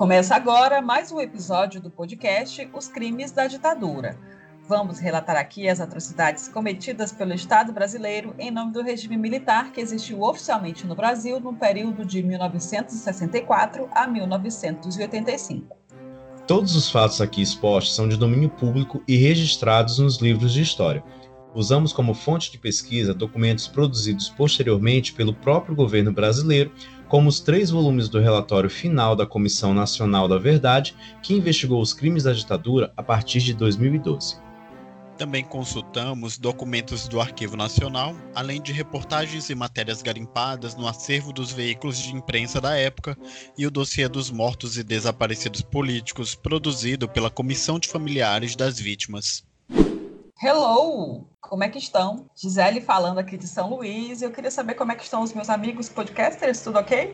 Começa agora mais um episódio do podcast Os Crimes da Ditadura. Vamos relatar aqui as atrocidades cometidas pelo Estado brasileiro em nome do regime militar que existiu oficialmente no Brasil no período de 1964 a 1985. Todos os fatos aqui expostos são de domínio público e registrados nos livros de história. Usamos como fonte de pesquisa documentos produzidos posteriormente pelo próprio governo brasileiro, como os três volumes do relatório final da Comissão Nacional da Verdade, que investigou os crimes da ditadura a partir de 2012. Também consultamos documentos do Arquivo Nacional, além de reportagens e matérias garimpadas no acervo dos veículos de imprensa da época e o dossiê dos mortos e desaparecidos políticos produzido pela Comissão de Familiares das Vítimas. Hello! Como é que estão? Gisele falando aqui de São Luís. Eu queria saber como é que estão os meus amigos podcasters, tudo ok?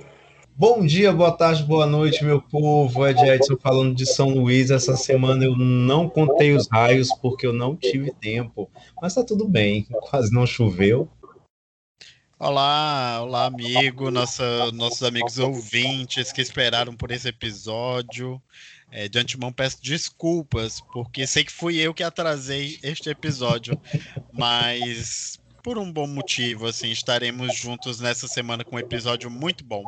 Bom dia, boa tarde, boa noite, meu povo. Ed Edson falando de São Luís. Essa semana eu não contei os raios porque eu não tive tempo, mas tá tudo bem, quase não choveu. Olá, olá, amigo, nossa, nossos amigos ouvintes que esperaram por esse episódio. É, de antemão peço desculpas, porque sei que fui eu que atrasei este episódio, mas por um bom motivo, assim, estaremos juntos nessa semana com um episódio muito bom.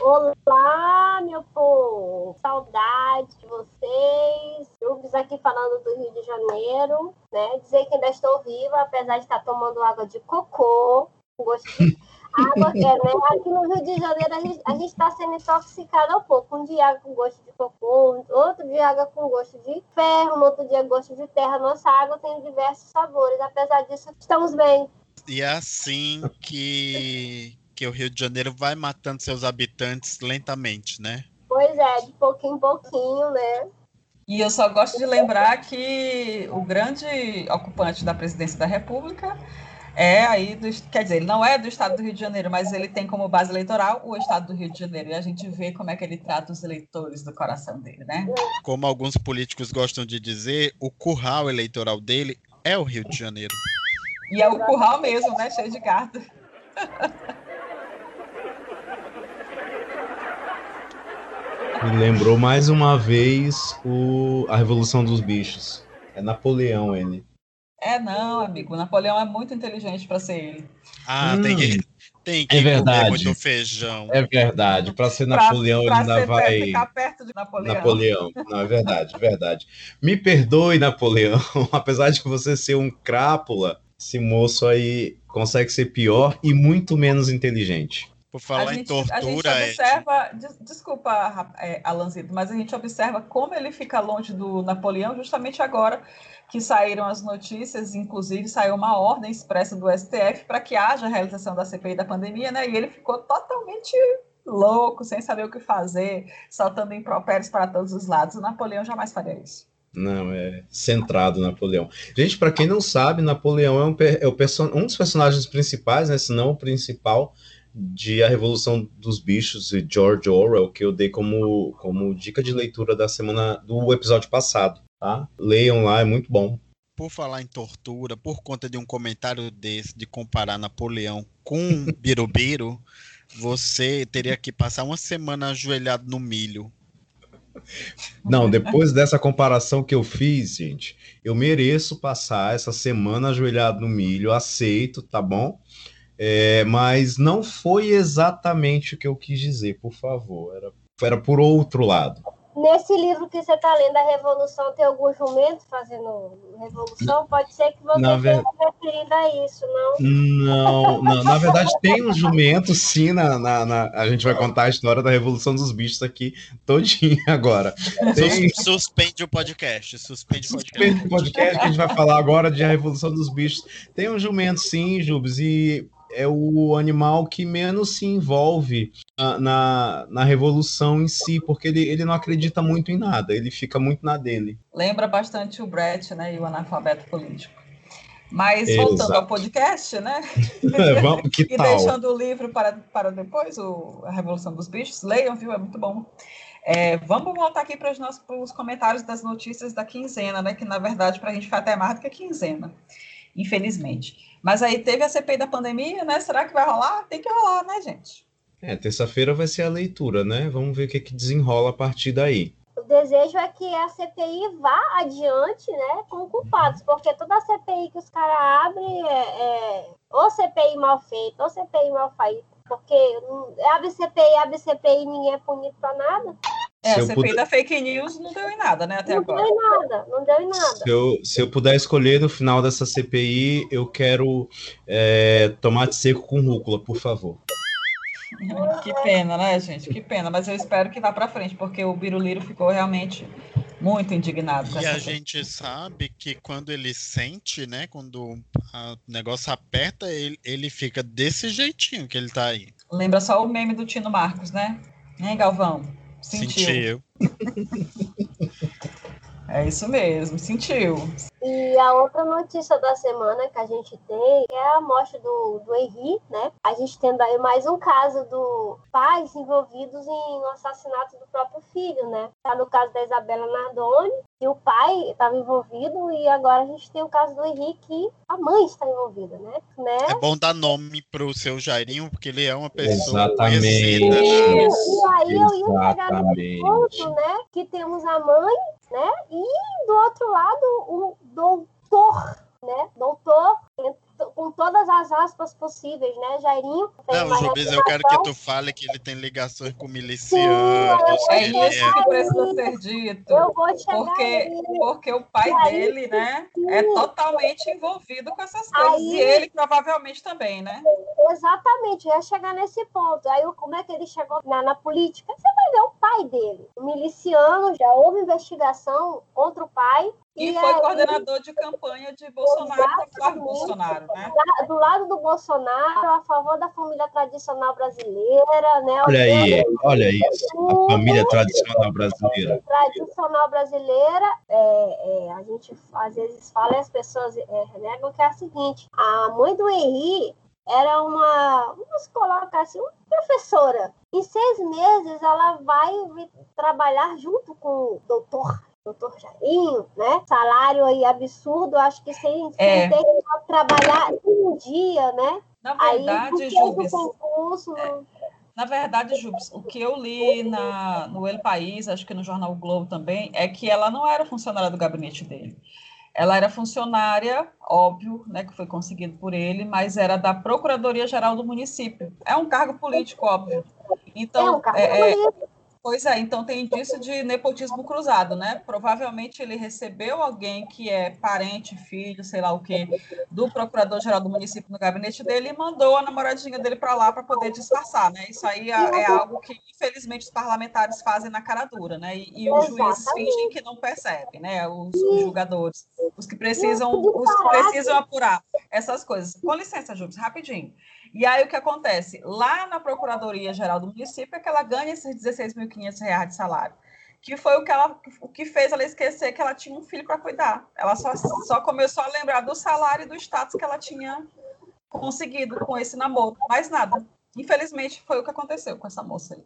Olá, meu povo! Saudade de vocês. Jubes aqui falando do Rio de Janeiro, né? Dizer que ainda estou viva, apesar de estar tomando água de cocô, gosto de água, é, né? Aqui no Rio de Janeiro a gente está sendo intoxicado um pouco. Um dia água com gosto de cocô, outro dia água com gosto de ferro, outro dia gosto de terra. Nossa água tem diversos sabores. Apesar disso, estamos bem. E é assim que, que o Rio de Janeiro vai matando seus habitantes lentamente, né? Pois é, de pouquinho em pouquinho, né? E eu só gosto de lembrar que o grande ocupante da presidência da República é aí, do, quer dizer, ele não é do estado do Rio de Janeiro, mas ele tem como base eleitoral o estado do Rio de Janeiro. E a gente vê como é que ele trata os eleitores do coração dele, né? Como alguns políticos gostam de dizer, o curral eleitoral dele é o Rio de Janeiro. E é o curral mesmo, né? Cheio de carta. Me lembrou mais uma vez o, a Revolução dos Bichos. É Napoleão ele. É, não, amigo. Napoleão é muito inteligente para ser ele. Ah, hum, tem que, tem que é verdade. muito feijão. É verdade. Para ser Napoleão, pra, pra ele ainda vai. Ficar perto de Napoleão. Napoleão. Não, é verdade, é verdade. Me perdoe, Napoleão. Apesar de você ser um crápula, esse moço aí consegue ser pior e muito menos inteligente. Por falar gente, em tortura, a gente observa, desculpa, é, Alanzito, mas a gente observa como ele fica longe do Napoleão justamente agora que saíram as notícias, inclusive saiu uma ordem expressa do STF para que haja a realização da CPI da pandemia, né? E ele ficou totalmente louco, sem saber o que fazer, saltando impropérios para todos os lados. O Napoleão jamais faria isso. Não, é centrado Napoleão. Gente, para quem não sabe, Napoleão é, um, é o um dos personagens principais, né, se não o principal, de A Revolução dos Bichos de George Orwell, que eu dei como, como dica de leitura da semana do episódio passado tá? Leiam lá, é muito bom. Por falar em tortura, por conta de um comentário desse, de comparar Napoleão com Birubiru, você teria que passar uma semana ajoelhado no milho. Não, depois dessa comparação que eu fiz, gente, eu mereço passar essa semana ajoelhado no milho, aceito, tá bom? É, mas não foi exatamente o que eu quis dizer, por favor. Era, era por outro lado. Nesse livro que você está lendo, A Revolução, tem algum jumento fazendo revolução? Pode ser que você na esteja ver... referindo a isso, não? Não, não. Na verdade, tem um jumento, sim. Na, na, na, A gente vai contar a história da Revolução dos Bichos aqui todinha agora. Tem... Suspende o podcast. Suspende o podcast. Suspende o podcast, que a gente vai falar agora de A Revolução dos Bichos. Tem um jumento, sim, Jubes, e é o animal que menos se envolve na, na, na, revolução em si, porque ele, ele não acredita muito em nada, ele fica muito na dele. Lembra bastante o Brett, né, e o analfabeto político. Mas voltando Exato. ao podcast, né? Vamos, que e tal? deixando o livro para, para depois, o, A Revolução dos Bichos, leiam, viu? É muito bom. É, vamos voltar aqui para os nossos comentários das notícias da quinzena, né? Que na verdade, para a gente foi até mais do que quinzena, infelizmente. Mas aí teve a CPI da pandemia, né? Será que vai rolar? Tem que rolar, né, gente? É, terça-feira vai ser a leitura, né? Vamos ver o que, que desenrola a partir daí. O desejo é que a CPI vá adiante, né, com culpados, porque toda CPI que os caras abrem é, é ou CPI mal feita, ou CPI mal feita, porque abre CPI, abre CPI, ninguém é punido pra nada. É, a CPI puder... da fake news não deu em nada, né, até não agora. Não deu em nada, não deu em nada. Se eu, se eu puder escolher no final dessa CPI, eu quero é, tomate seco com rúcula, por favor. Que pena, né, gente? Que pena. Mas eu espero que vá para frente, porque o Biruliro ficou realmente muito indignado. e a coisa. gente sabe que quando ele sente, né, quando o negócio aperta, ele, ele fica desse jeitinho que ele tá aí. Lembra só o meme do Tino Marcos, né? Hein, Galvão? Sentiu. Sentiu. é isso mesmo, sentiu. E a outra notícia da semana que a gente tem é a morte do, do Henri, né? A gente tendo aí mais um caso do pais envolvidos em um assassinato do próprio filho, né? Tá no caso da Isabela Nardoni, e o pai estava envolvido, e agora a gente tem o caso do Henri que a mãe está envolvida, né? né? É bom dar nome pro seu Jairinho, porque ele é uma pessoa Exatamente. conhecida. E, e aí eu ia chegar nesse ponto, né? Que temos a mãe, né? E do outro lado, o doutor, né? Doutor com todas as aspas possíveis, né, Jairinho? Não, Jubis, eu quero que tu fale que ele tem ligações com milicianos. Sim, é isso é... que precisa ser dito. Eu vou chegar porque, porque o pai dele, né, é totalmente envolvido com essas coisas. Aí... E ele provavelmente também, né? Exatamente, ia chegar nesse ponto. Aí como é que ele chegou na, na política? Você vai ver o pai dele. O miliciano, já houve investigação contra o pai, e, e foi aí, coordenador de campanha de Bolsonaro contra Bolsonaro, né? Do lado do Bolsonaro, a favor da família tradicional brasileira, né? Olha aí, olha isso, a família tradicional brasileira. Tradicional brasileira, é, é, a gente às vezes fala e as pessoas é, renegam que é a seguinte, a mãe do Henri era uma, vamos colocar assim, uma professora. Em seis meses ela vai trabalhar junto com o doutor doutor Jairinho, né? Salário aí absurdo, acho que sem, é. sem ter que trabalhar um dia, né? Na verdade, aí, Jubes, concurso, é, na verdade, Jubes, o que eu li na, no El País, acho que no jornal o Globo também, é que ela não era funcionária do gabinete dele. Ela era funcionária, óbvio, né, que foi conseguido por ele, mas era da Procuradoria Geral do município. É um cargo político, óbvio. Então, é um cargo é, é político. Pois é, então tem indício de nepotismo cruzado, né? Provavelmente ele recebeu alguém que é parente, filho, sei lá o quê, do procurador-geral do município no gabinete dele e mandou a namoradinha dele para lá para poder disfarçar, né? Isso aí é, é, algo que, infelizmente, os parlamentares fazem na cara dura, né? E, e os juízes fingem que não percebem, né? Os, os julgadores, os que precisam, os que precisam apurar essas coisas. Com licença, Júlio, rapidinho. E aí o que acontece? Lá na Procuradoria Geral do município é que ela ganha esses 16.500 reais de salário. Que foi o que, ela, o que fez ela esquecer que ela tinha um filho para cuidar. Ela só, só começou a lembrar do salário e do status que ela tinha conseguido com esse namoro. Mais nada. Infelizmente, foi o que aconteceu com essa moça aí.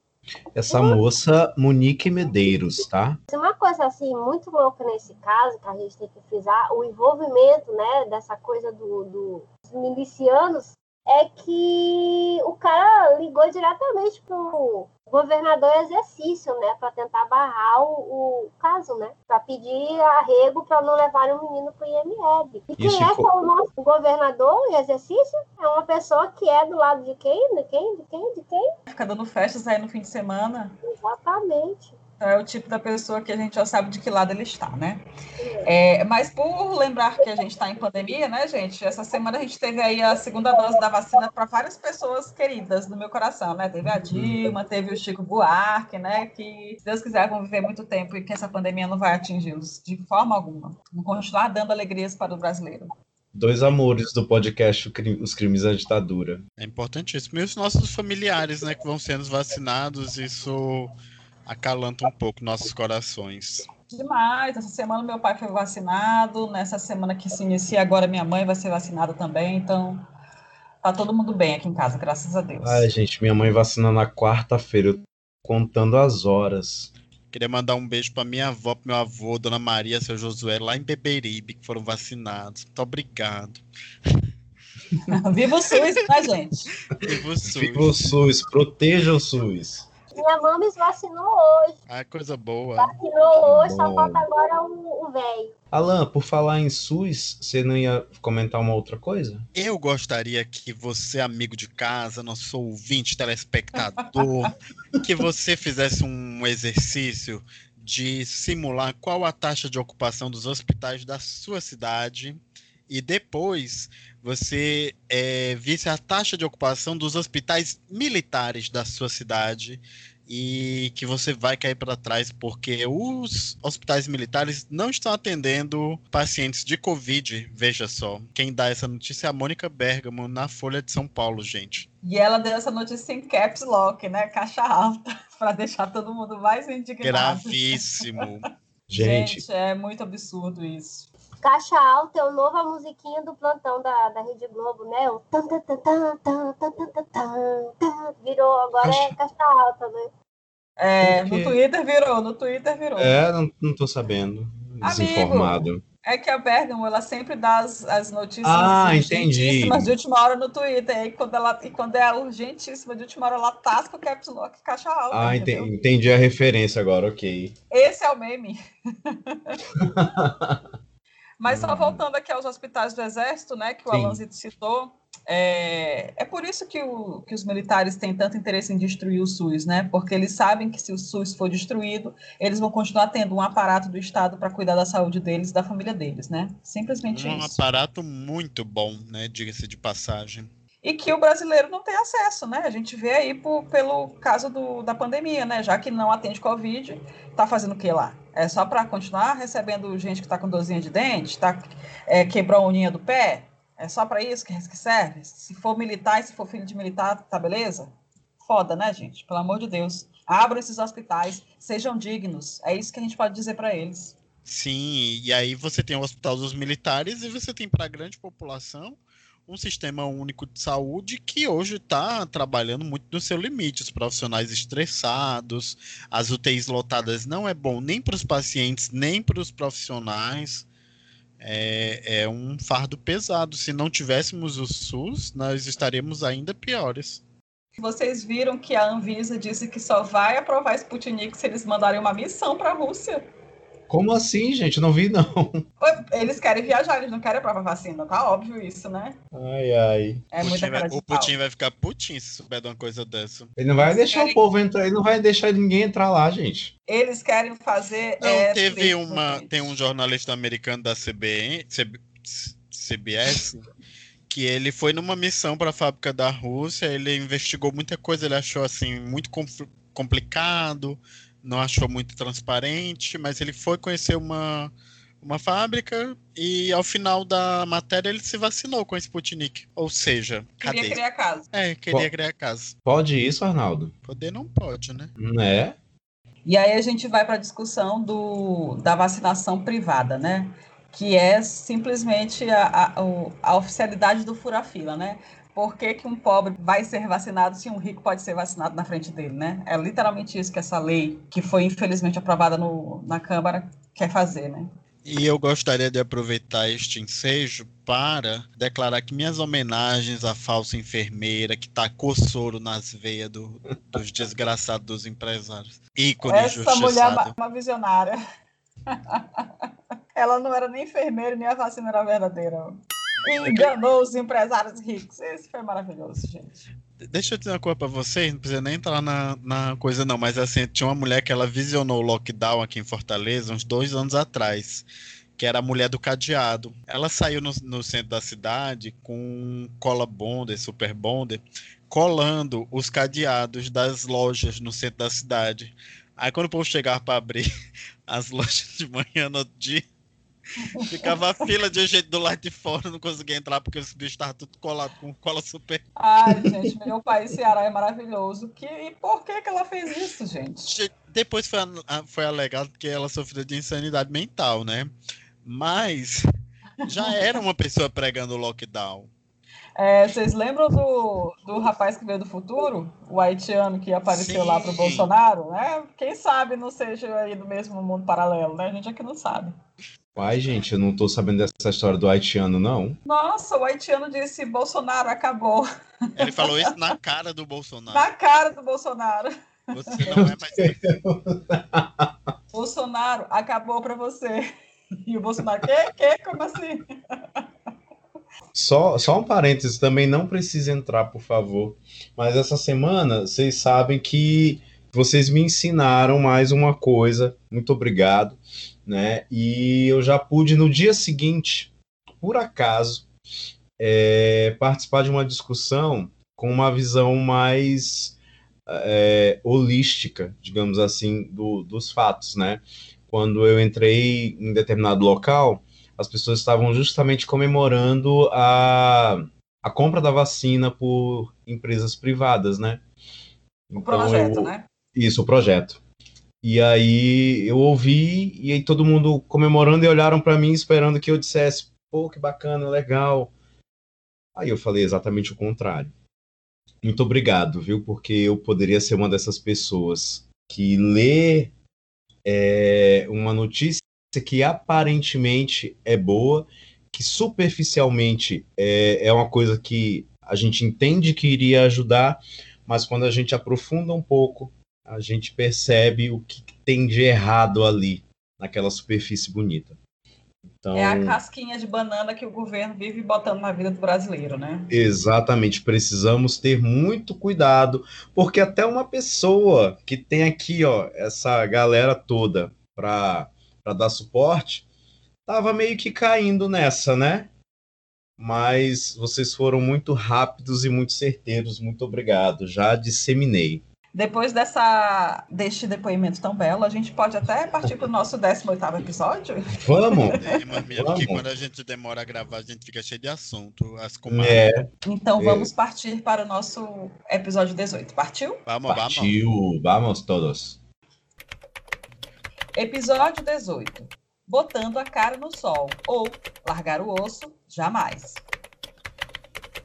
Essa moça, Monique Medeiros, tá? Uma coisa assim, muito louca nesse caso, que a gente tem que frisar, o envolvimento, né, dessa coisa do, do dos milicianos é que o cara ligou diretamente pro governador exercício, né, para tentar barrar o, o, caso, né, para pedir arrego para não levar o menino pro IML. E quem Isso é, for... é o nosso governador em exercício? É uma pessoa que é do lado de quem? De quem? De quem? De quem? Fica dando festas aí no fim de semana. Exatamente. Então, é o tipo da pessoa que a gente já sabe de que lado ele está, né? É, mas por lembrar que a gente está em pandemia, né, gente? Essa semana a gente teve aí a segunda dose da vacina para várias pessoas queridas do meu coração, né? Teve a Dilma, teve o Chico Buarque, né? Que, se Deus quiser, vão viver muito tempo e que essa pandemia não vai atingi-los de forma alguma. Vão continuar dando alegrias para o brasileiro. Dois amores do podcast Os Crimes da Ditadura. É importantíssimo. E os nossos familiares, né, que vão sendo vacinados, isso acalanta um pouco nossos corações. Demais. Essa semana meu pai foi vacinado, nessa semana que se inicia agora minha mãe vai ser vacinada também, então tá todo mundo bem aqui em casa, graças a Deus. Ai, gente, minha mãe vacina na quarta-feira, eu tô contando as horas. Queria mandar um beijo para minha avó, pro meu avô, Dona Maria, seu Josué, lá em Beberibe, que foram vacinados. Muito obrigado. Viva o SUS, né, gente? Viva o SUS. Viva o SUS, proteja o SUS. Minha mames vacinou hoje. Ah, coisa boa. Vacinou hoje, só Bom. falta agora o o velho. Alan, por falar em SUS, você não ia comentar uma outra coisa? Eu gostaria que você, amigo de casa, nosso ouvinte, telespectador, que você fizesse um exercício de simular qual a taxa de ocupação dos hospitais da sua cidade e depois você eh, visse a taxa de ocupação dos hospitais militares da sua cidade e que você vai cair para trás porque os hospitais militares não estão atendendo pacientes de Covid. Veja só, quem dá essa notícia é a Mônica Bergamo na Folha de São Paulo, gente. E ela deu essa notícia em caps lock, né? Caixa alta, para deixar todo mundo mais indignado. Gravíssimo. Gente, Gente, é muito absurdo isso. Caixa alta é o novo a musiquinha do plantão da, da Rede Globo, né? O tan, tan, tan, tan, tan, tan, tan, tan. Virou, agora é caixa alta, né? É, no? Twitter virou, no Twitter virou. é, não, não tô sabendo. Desinformado. É que a Bergamo, ela sempre dá as, as notícias Ah, entendi. urgentíssimas de última hora no Twitter. E aí, quando, ela, e quando é urgentíssima de última hora, ela tasca o caps lock caixa alta. Ah, entendeu? entendi a referência agora, ok. Esse é o meme. Mas só Hum. voltando aqui aos hospitais do Exército, né, que o Sim. Alanzito citou, é, é por isso que, o- que os militares têm tanto interesse em destruir o SUS, né? Porque eles sabem que se o SUS for destruído, eles vão continuar tendo um aparato do Estado para cuidar da saúde deles e da família deles, né? Simplesmente Um isso. aparato muito bom, né? Diga-se de passagem. E que o brasileiro não tem acesso, né? A gente vê aí por- pelo caso do- da pandemia, né? Já que não atende Covid, tá fazendo o que lá? É só para continuar recebendo gente que tá com dorzinha de dente, tá, é, quebrou a uninha do pé? É só para isso que, que serve? Se for militar e se for filho de militar, tá beleza? Foda, né, gente? Pelo amor de Deus. Abram esses hospitais, sejam dignos. É isso que a gente pode dizer para eles. Sim, e aí você tem o Hospital dos Militares e você tem para a grande população um sistema único de saúde que hoje está trabalhando muito no seu limite. Os profissionais estressados, as UTIs lotadas não é bom nem para os pacientes, nem para os profissionais. É, é um fardo pesado. Se não tivéssemos o SUS, nós estaríamos ainda piores. Vocês viram que a Anvisa disse que só vai aprovar Sputnik se eles mandarem uma missão para a Rússia. Como assim, gente? Não vi, não. Eles querem viajar, eles não querem provar vacina, tá óbvio isso, né? Ai, ai. É Putin muita vai- o. Putin vai ficar putinho se souber de uma coisa dessa. Ele não vai Eles deixar querem- o povo entrar, ele não vai deixar ninguém entrar lá, gente. Eles querem fazer. Não, é, teve uma. gente. Tem um jornalista americano da CBN, CB CBS, que ele foi numa missão para a fábrica da Rússia, ele investigou muita coisa, ele achou assim muito complicado, não achou muito transparente, mas ele foi conhecer uma, uma fábrica e ao final da matéria ele se vacinou com a Sputnik. Ou seja, Queria cadê? criar casa. É, queria Qual- criar casa. Pode isso, Arnaldo? Poder não pode, né? Né? E aí a gente vai para a discussão do, da vacinação privada, né? Que é simplesmente a, a, a oficialidade do fura-fila, né? Por que, que um pobre vai ser vacinado se um rico pode ser vacinado na frente dele, né? É literalmente isso que essa lei, que foi infelizmente aprovada no, na Câmara, quer fazer, né? E eu gostaria de aproveitar este ensejo para declarar que minhas homenagens à falsa enfermeira que tacou soro nas veias do- dos desgraçados dos empresários. Ícone Essa mulher é uma visionária. Ela não era nem enfermeira, nem a vacina era verdadeira. Enganou os empresários ricos. Esse foi maravilhoso, gente. Deixa eu dizer uma coisa pra vocês, não precisa nem entrar na, na coisa não, mas assim, tinha uma mulher que ela visionou o lockdown aqui em Fortaleza uns dois anos atrás, que era a mulher do cadeado. Ela saiu no, no centro da cidade com cola bonder, super bonder, colando os cadeados das lojas no centro da cidade. Aí quando o povo chegava para abrir as lojas de manhã no outro dia, ficava a fila de gente do lado de fora, não conseguia entrar porque os bichos estavam tudo colados com cola super Ai, gente, meu país Ceará é maravilhoso. Que, e por que, que ela fez isso, gente? Depois foi, foi alegado que ela sofreu de insanidade mental, né? Mas já era uma pessoa pregando o lockdown. É, vocês lembram do, do rapaz que veio do futuro? O haitiano que apareceu Sim. lá pro Bolsonaro, né? Quem sabe não seja aí do mesmo mundo paralelo, né? A gente aqui não sabe. Ai, gente, eu não tô sabendo dessa história do haitiano, não. Nossa, o haitiano disse Bolsonaro acabou. Ele falou isso na cara do Bolsonaro. Na cara do Bolsonaro. Você não é mais. Bolsonaro acabou para você. E o Bolsonaro, que? Que? Como assim? Só, só um parênteses, também não precisa entrar, por favor. Mas essa semana, vocês sabem que vocês me ensinaram mais uma coisa. Muito obrigado. Né? E eu já pude, no dia seguinte, por acaso, é, participar de uma discussão com uma visão mais é, holística, digamos assim, do, dos fatos, né? Quando eu entrei em determinado local, as pessoas estavam justamente comemorando a, a compra da vacina por empresas privadas, né? O então, projeto, eu, né? Isso, o projeto. E aí eu ouvi e aí todo mundo comemorando e olharam para mim esperando que eu dissesse, pô, que bacana, legal. Aí eu falei exatamente o contrário. Muito obrigado, viu? Porque eu poderia ser uma dessas pessoas que lê é, uma notícia que aparentemente é boa, que superficialmente é, é uma coisa que a gente entende que iria ajudar, mas quando a gente aprofunda um pouco, a gente percebe o que tem de errado ali, naquela superfície bonita. Então, é a casquinha de banana que o governo vive botando na vida do brasileiro, né? Exatamente. Precisamos ter muito cuidado, porque até uma pessoa que tem aqui, ó, essa galera toda para dar suporte, tava meio que caindo nessa, né? Mas vocês foram muito rápidos e muito certeiros. Muito obrigado. Já disseminei. Depois dessa, deste depoimento tão belo, a gente pode até partir para o nosso 18 episódio? Vamos! É, mas mesmo vamos. que quando a gente demora a gravar, a gente fica cheio de assunto. As É. Então é. vamos partir para o nosso episódio 18. Partiu? Vamos, Partiu. vamos. Vamos todos. Episódio 18. Botando a cara no sol. Ou largar o osso, jamais.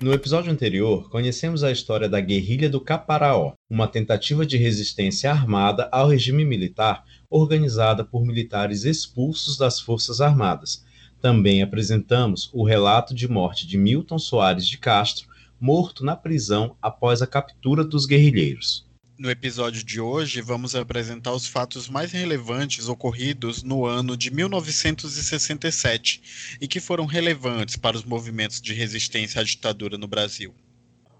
No episódio anterior, conhecemos a história da Guerrilha do Caparaó, uma tentativa de resistência armada ao regime militar organizada por militares expulsos das Forças Armadas. Também apresentamos o relato de morte de Milton Soares de Castro, morto na prisão após a captura dos guerrilheiros. No episódio de hoje, vamos apresentar os fatos mais relevantes ocorridos no ano de 1967 e que foram relevantes para os movimentos de resistência à ditadura no Brasil.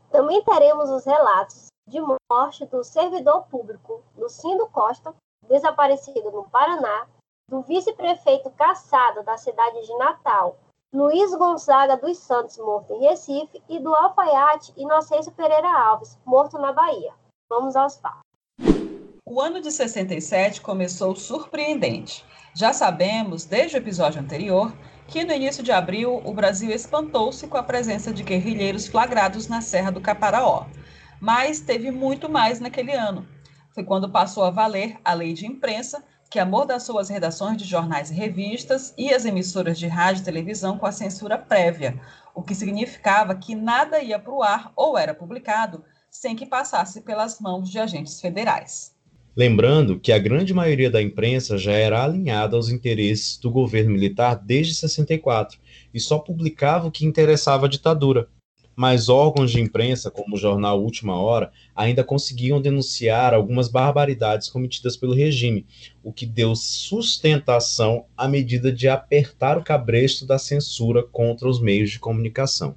Também teremos os relatos de morte do servidor público Lucindo Costa, desaparecido no Paraná, do vice-prefeito caçado da cidade de Natal, Luiz Gonzaga dos Santos, morto em Recife, e do alfaiate Inocêncio Pereira Alves, morto na Bahia. Vamos aos fatos. O ano de 67 começou surpreendente. Já sabemos, desde o episódio anterior, que no início de abril o Brasil espantou-se com a presença de guerrilheiros flagrados na Serra do Caparaó. Mas teve muito mais naquele ano. Foi quando passou a valer a lei de imprensa, que amordaçou as redações de jornais e revistas e as emissoras de rádio e televisão com a censura prévia, o que significava que nada ia para o ar ou era publicado sem que passasse pelas mãos de agentes federais. Lembrando que a grande maioria da imprensa já era alinhada aos interesses do governo militar desde 64 e só publicava o que interessava a ditadura. Mas órgãos de imprensa, como o jornal Última Hora, ainda conseguiam denunciar algumas barbaridades cometidas pelo regime, o que deu sustentação à medida de apertar o cabresto da censura contra os meios de comunicação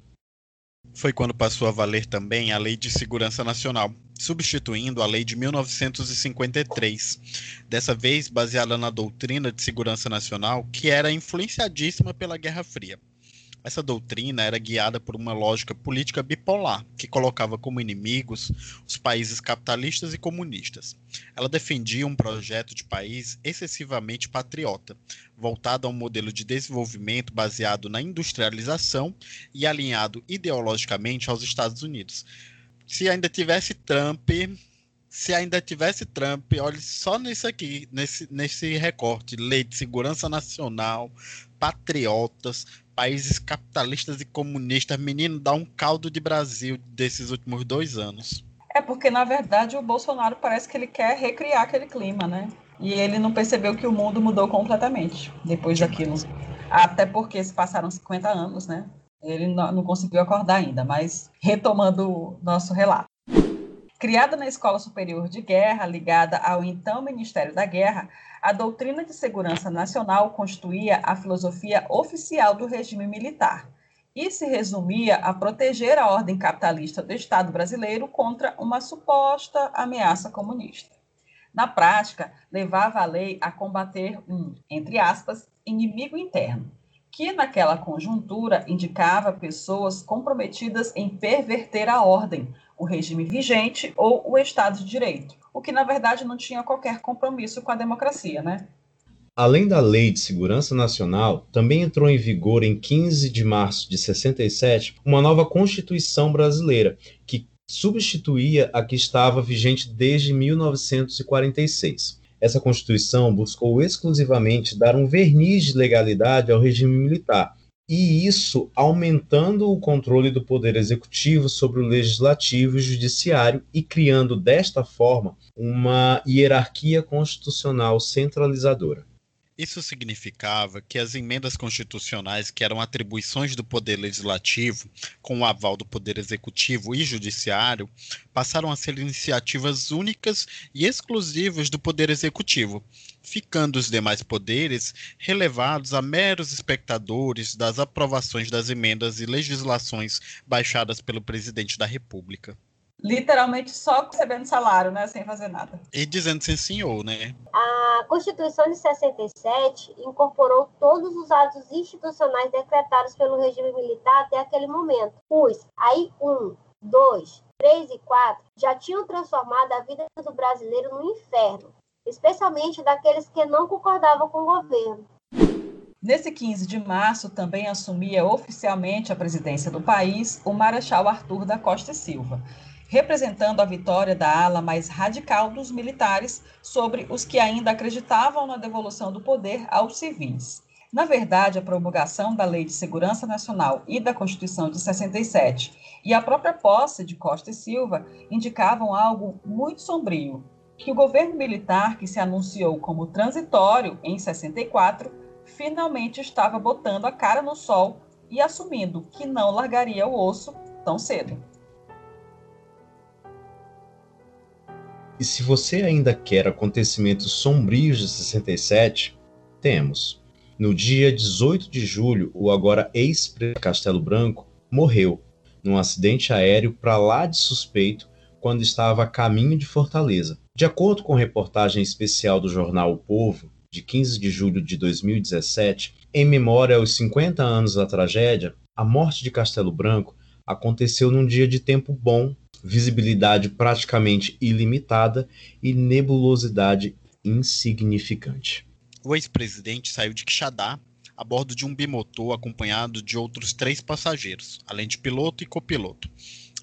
foi quando passou a valer também a Lei de Segurança Nacional, substituindo a Lei de 1953, dessa vez baseada na doutrina de segurança nacional, que era influenciadíssima pela Guerra Fria. Essa doutrina era guiada por uma lógica política bipolar, que colocava como inimigos os países capitalistas e comunistas. Ela defendia um projeto de país excessivamente patriota, voltado a um modelo de desenvolvimento baseado na industrialização e alinhado ideologicamente aos Estados Unidos. Se ainda tivesse Trump, se ainda tivesse Trump, olhe só nisso aqui, nesse, nesse recorte, lei de segurança nacional, patriotas, países capitalistas e comunistas, menino, dá um caldo de Brasil desses últimos dois anos. É porque, na verdade, o Bolsonaro parece que ele quer recriar aquele clima, né? e ele não percebeu que o mundo mudou completamente depois daquilo. Até porque se passaram 50 anos, né? Ele não conseguiu acordar ainda, mas retomando o nosso relato. Criada na Escola Superior de Guerra, ligada ao então Ministério da Guerra, a doutrina de segurança nacional constituía a filosofia oficial do regime militar e se resumia a proteger a ordem capitalista do Estado brasileiro contra uma suposta ameaça comunista. Na prática, levava a lei a combater um, entre aspas, inimigo interno, que naquela conjuntura indicava pessoas comprometidas em perverter a ordem, o regime vigente ou o Estado de Direito, o que na verdade não tinha qualquer compromisso com a democracia, né? Além da Lei de Segurança Nacional, também entrou em vigor em 15 de março de 67 uma nova Constituição brasileira, que substituía a que estava vigente desde 1946. Essa Constituição buscou exclusivamente dar um verniz de legalidade ao regime militar, e isso aumentando o controle do poder executivo sobre o legislativo e judiciário e criando desta forma uma hierarquia constitucional centralizadora. Isso significava que as emendas constitucionais, que eram atribuições do Poder Legislativo, com o aval do Poder Executivo e Judiciário, passaram a ser iniciativas únicas e exclusivas do Poder Executivo, ficando os demais poderes relevados a meros espectadores das aprovações das emendas e legislações baixadas pelo Presidente da República literalmente só recebendo salário, né, sem fazer nada. E dizendo sim senhor, né? A Constituição de 67 incorporou todos os atos institucionais decretados pelo regime militar até aquele momento. Os aí um, dois, três e quatro já tinham transformado a vida do brasileiro no inferno, especialmente daqueles que não concordavam com o governo. Nesse 15 de março, também assumia oficialmente a presidência do país o Marechal Arthur da Costa e Silva, representando a vitória da ala mais radical dos militares sobre os que ainda acreditavam na devolução do poder aos civis. Na verdade, a promulgação da Lei de Segurança Nacional e da Constituição de 67 e a própria posse de Costa e Silva indicavam algo muito sombrio, que o governo militar, que se anunciou como transitório em 64, finalmente estava botando a cara no sol e assumindo que não largaria o osso tão cedo. E se você ainda quer acontecimentos sombrios de 67, temos. No dia 18 de julho, o agora ex-presidente Castelo Branco morreu num acidente aéreo para lá de suspeito quando estava a caminho de Fortaleza. De acordo com reportagem especial do jornal O Povo, de 15 de julho de 2017, em memória aos 50 anos da tragédia, a morte de Castelo Branco aconteceu num dia de tempo bom visibilidade praticamente ilimitada e nebulosidade insignificante. O ex-presidente saiu de Quixadá a bordo de um bimotor acompanhado de outros três passageiros, além de piloto e copiloto.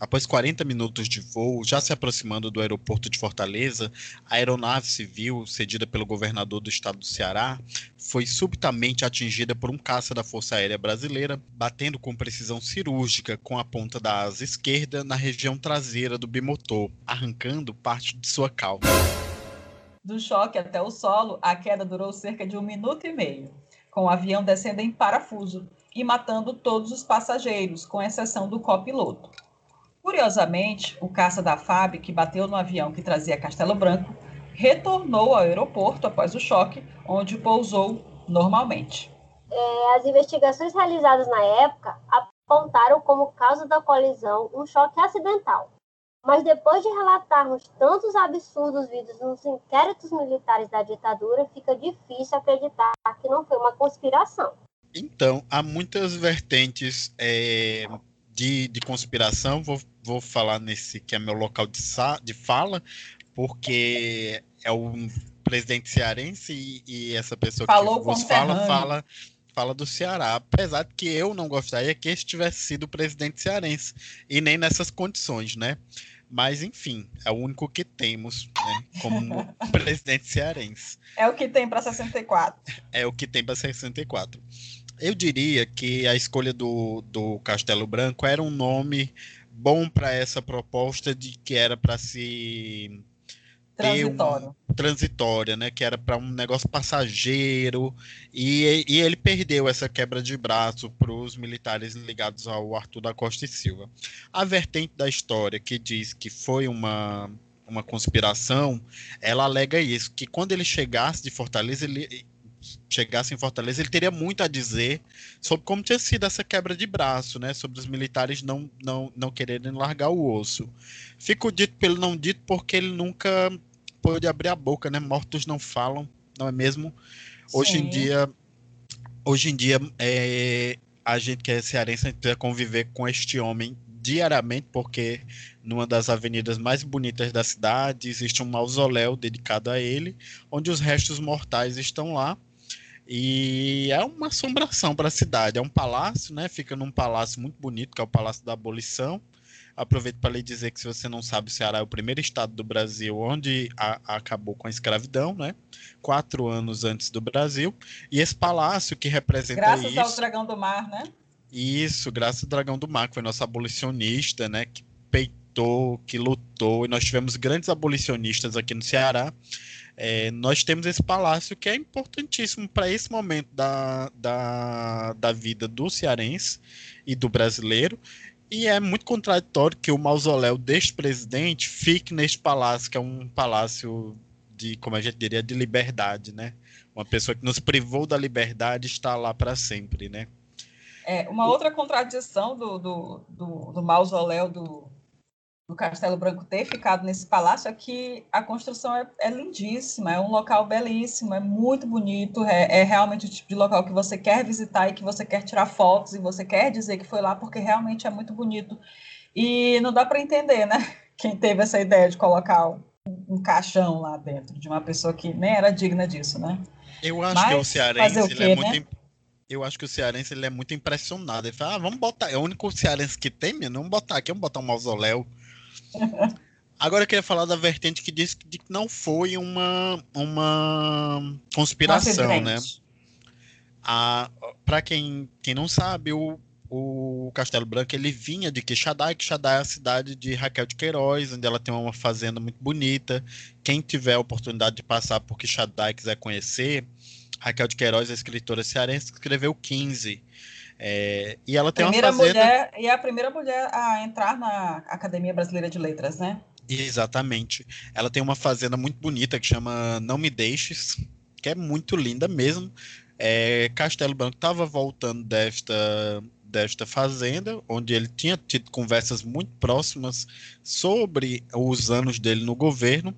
Após 40 minutos de voo, já se aproximando do aeroporto de Fortaleza, a aeronave civil, cedida pelo governador do estado do Ceará, foi subitamente atingida por um caça da Força Aérea Brasileira, batendo com precisão cirúrgica com a ponta da asa esquerda na região traseira do bimotor, arrancando parte de sua cauda. Do choque até o solo, a queda durou cerca de um minuto e meio, com o avião descendo em parafuso e matando todos os passageiros, com exceção do copiloto. Curiosamente, o caça da FAB, que bateu no avião que trazia Castelo Branco, retornou ao aeroporto após o choque, onde pousou normalmente. É, as investigações realizadas na época apontaram como causa da colisão um choque acidental. Mas depois de relatarmos tantos absurdos vistos nos inquéritos militares da ditadura, fica difícil acreditar que não foi uma conspiração. Então, há muitas vertentes é, de, de conspiração, vou, vou falar nesse que é meu local de, de fala, porque é o presidente cearense e, e essa pessoa Falou que vos fala, fala fala do Ceará, apesar de que eu não gostaria que esse tivesse sido o presidente cearense, e nem nessas condições, né? Mas, enfim, é o único que temos né, como presidente cearense. É o que tem para 64. É o que tem para 64. Eu diria que a escolha do, do Castelo Branco era um nome bom para essa proposta de que era para se ter um transitória, né, que era para um negócio passageiro, e, e ele perdeu essa quebra de braço para os militares ligados ao Arthur da Costa e Silva. A vertente da história que diz que foi uma uma conspiração, ela alega isso, que quando ele chegasse de Fortaleza, ele chegasse em Fortaleza, ele teria muito a dizer sobre como tinha sido essa quebra de braço, né? Sobre os militares não, não, não quererem largar o osso. Fico dito pelo não dito porque ele nunca pôde abrir a boca, né? Mortos não falam, não é mesmo? Hoje Sim. em dia, hoje em dia, é, a gente que é cearense, a gente precisa conviver com este homem diariamente, porque numa das avenidas mais bonitas da cidade existe um mausoléu dedicado a ele, onde os restos mortais estão lá. E é uma assombração para a cidade. É um palácio, né? Fica num palácio muito bonito, que é o Palácio da Abolição. Aproveito para lhe dizer que se você não sabe, o Ceará é o primeiro estado do Brasil onde a, a acabou com a escravidão, né? Quatro anos antes do Brasil. E esse palácio que representa Graças isso... ao Dragão do Mar, né? Isso, graças ao Dragão do Mar, que foi nosso abolicionista, né? Que peitou, que lutou. E nós tivemos grandes abolicionistas aqui no Ceará. É, nós temos esse palácio que é importantíssimo para esse momento da, da, da vida do cearense e do brasileiro. E é muito contraditório que o mausoléu deste presidente fique neste palácio, que é um palácio de, como a gente diria, de liberdade, né? Uma pessoa que nos privou da liberdade está lá para sempre, né? É, uma outra contradição do, do, do, do mausoléu do, do Castelo Branco ter ficado nesse palácio é que a construção é, é lindíssima, é um local belíssimo, é muito bonito, é, é, realmente o tipo de local que você quer visitar e que você quer tirar fotos e você quer dizer que foi lá porque realmente é muito bonito. E não dá para entender, né? Quem teve essa ideia de colocar um, caixão lá dentro de uma pessoa que nem era digna disso, né? Eu acho Mas, que o cearense o quê, é muito né? eu acho que o cearense ele é muito impressionado. Ele fala, ah, vamos botar. É o único cearense que tem, meu, vamos botar aqui, vamos botar um mausoléu. Agora eu queria falar da vertente que diz que não foi uma, uma conspiração, né? Para quem, quem não sabe, o, o Castelo Branco ele vinha de Quixadá, e Quixadá é a cidade de Raquel de Queiroz, onde ela tem uma fazenda muito bonita. Quem tiver a oportunidade de passar por Quixadá e quiser conhecer, Raquel de Queiroz, a escritora cearense, escreveu 15. É, e ela tem primeira uma fazenda... mulher E é a primeira mulher a entrar na Academia Brasileira de Letras, né? Exatamente. Ela tem uma fazenda muito bonita que chama Não Me Deixes, que é muito linda mesmo. É, Castelo Branco estava voltando desta, desta fazenda, onde ele tinha tido conversas muito próximas sobre os anos dele no governo.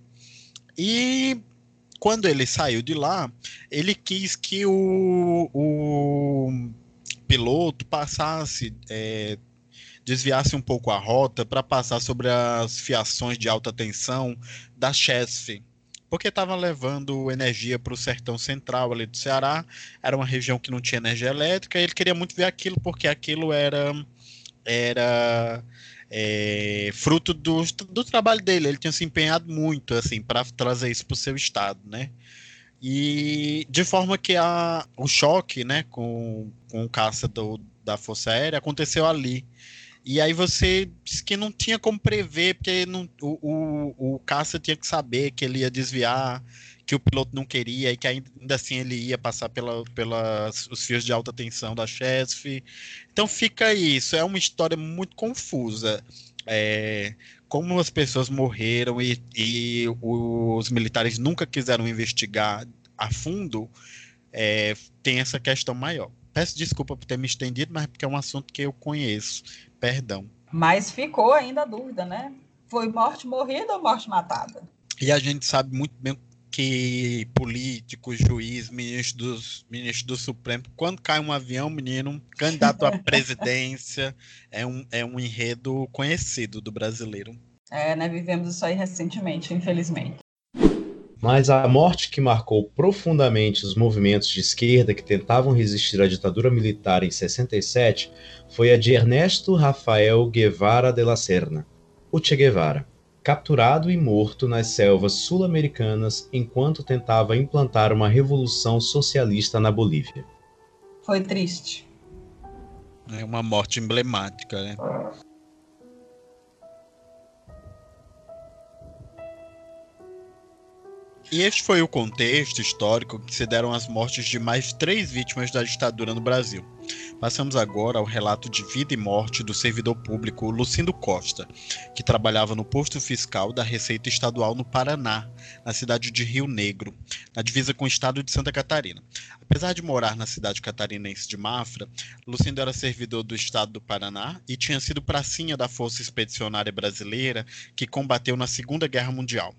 E quando ele saiu de lá, ele quis que o, o piloto passasse, é, desviasse um pouco a rota para passar sobre as fiações de alta tensão da Chesf, porque estava levando energia para o sertão central ali do Ceará, era uma região que não tinha energia elétrica, e ele queria muito ver aquilo, porque aquilo era era é, fruto do, do trabalho dele. Ele tinha se empenhado muito assim para trazer isso para o seu estado, né? E de forma que a, o choque, né, com, com o caça do, da Força Aérea aconteceu ali. E aí você disse que não tinha como prever, porque não, o, o, o caça tinha que saber que ele ia desviar, que o piloto não queria e que ainda assim ele ia passar pela, pelas os fios de alta tensão da Chesf. Então fica isso, é uma história muito confusa. É, como as pessoas morreram e, e, os militares nunca quiseram investigar a fundo, é, tem essa questão maior. Peço desculpa por ter me estendido, mas porque é um assunto que eu conheço. Perdão. Mas ficou ainda a dúvida, né? Foi morte morrida ou morte matada? E a gente sabe muito bem que políticos, juiz, ministros, ministros do Supremo, quando cai um avião, menino, candidato à presidência, é um, é um enredo conhecido do brasileiro. É, né? Vivemos isso aí recentemente, infelizmente. Mas a morte que marcou profundamente os movimentos de esquerda que tentavam resistir à ditadura militar em 67 foi a de Ernesto Rafael Guevara de la Serna, o Che Guevara capturado e morto nas selvas sul-americanas enquanto tentava implantar uma revolução socialista na Bolívia. Foi triste. É uma morte emblemática, né? E este foi o contexto histórico que se deram as mortes de mais três vítimas da ditadura no Brasil. Passamos agora ao relato de vida e morte do servidor público Lucindo Costa, que trabalhava no posto fiscal da Receita Estadual no Paraná, na cidade de Rio Negro, na divisa com o estado de Santa Catarina. Apesar de morar na cidade catarinense de Mafra, Lucindo era servidor do estado do Paraná e tinha sido pracinha da Força Expedicionária Brasileira que combateu na Segunda Guerra Mundial.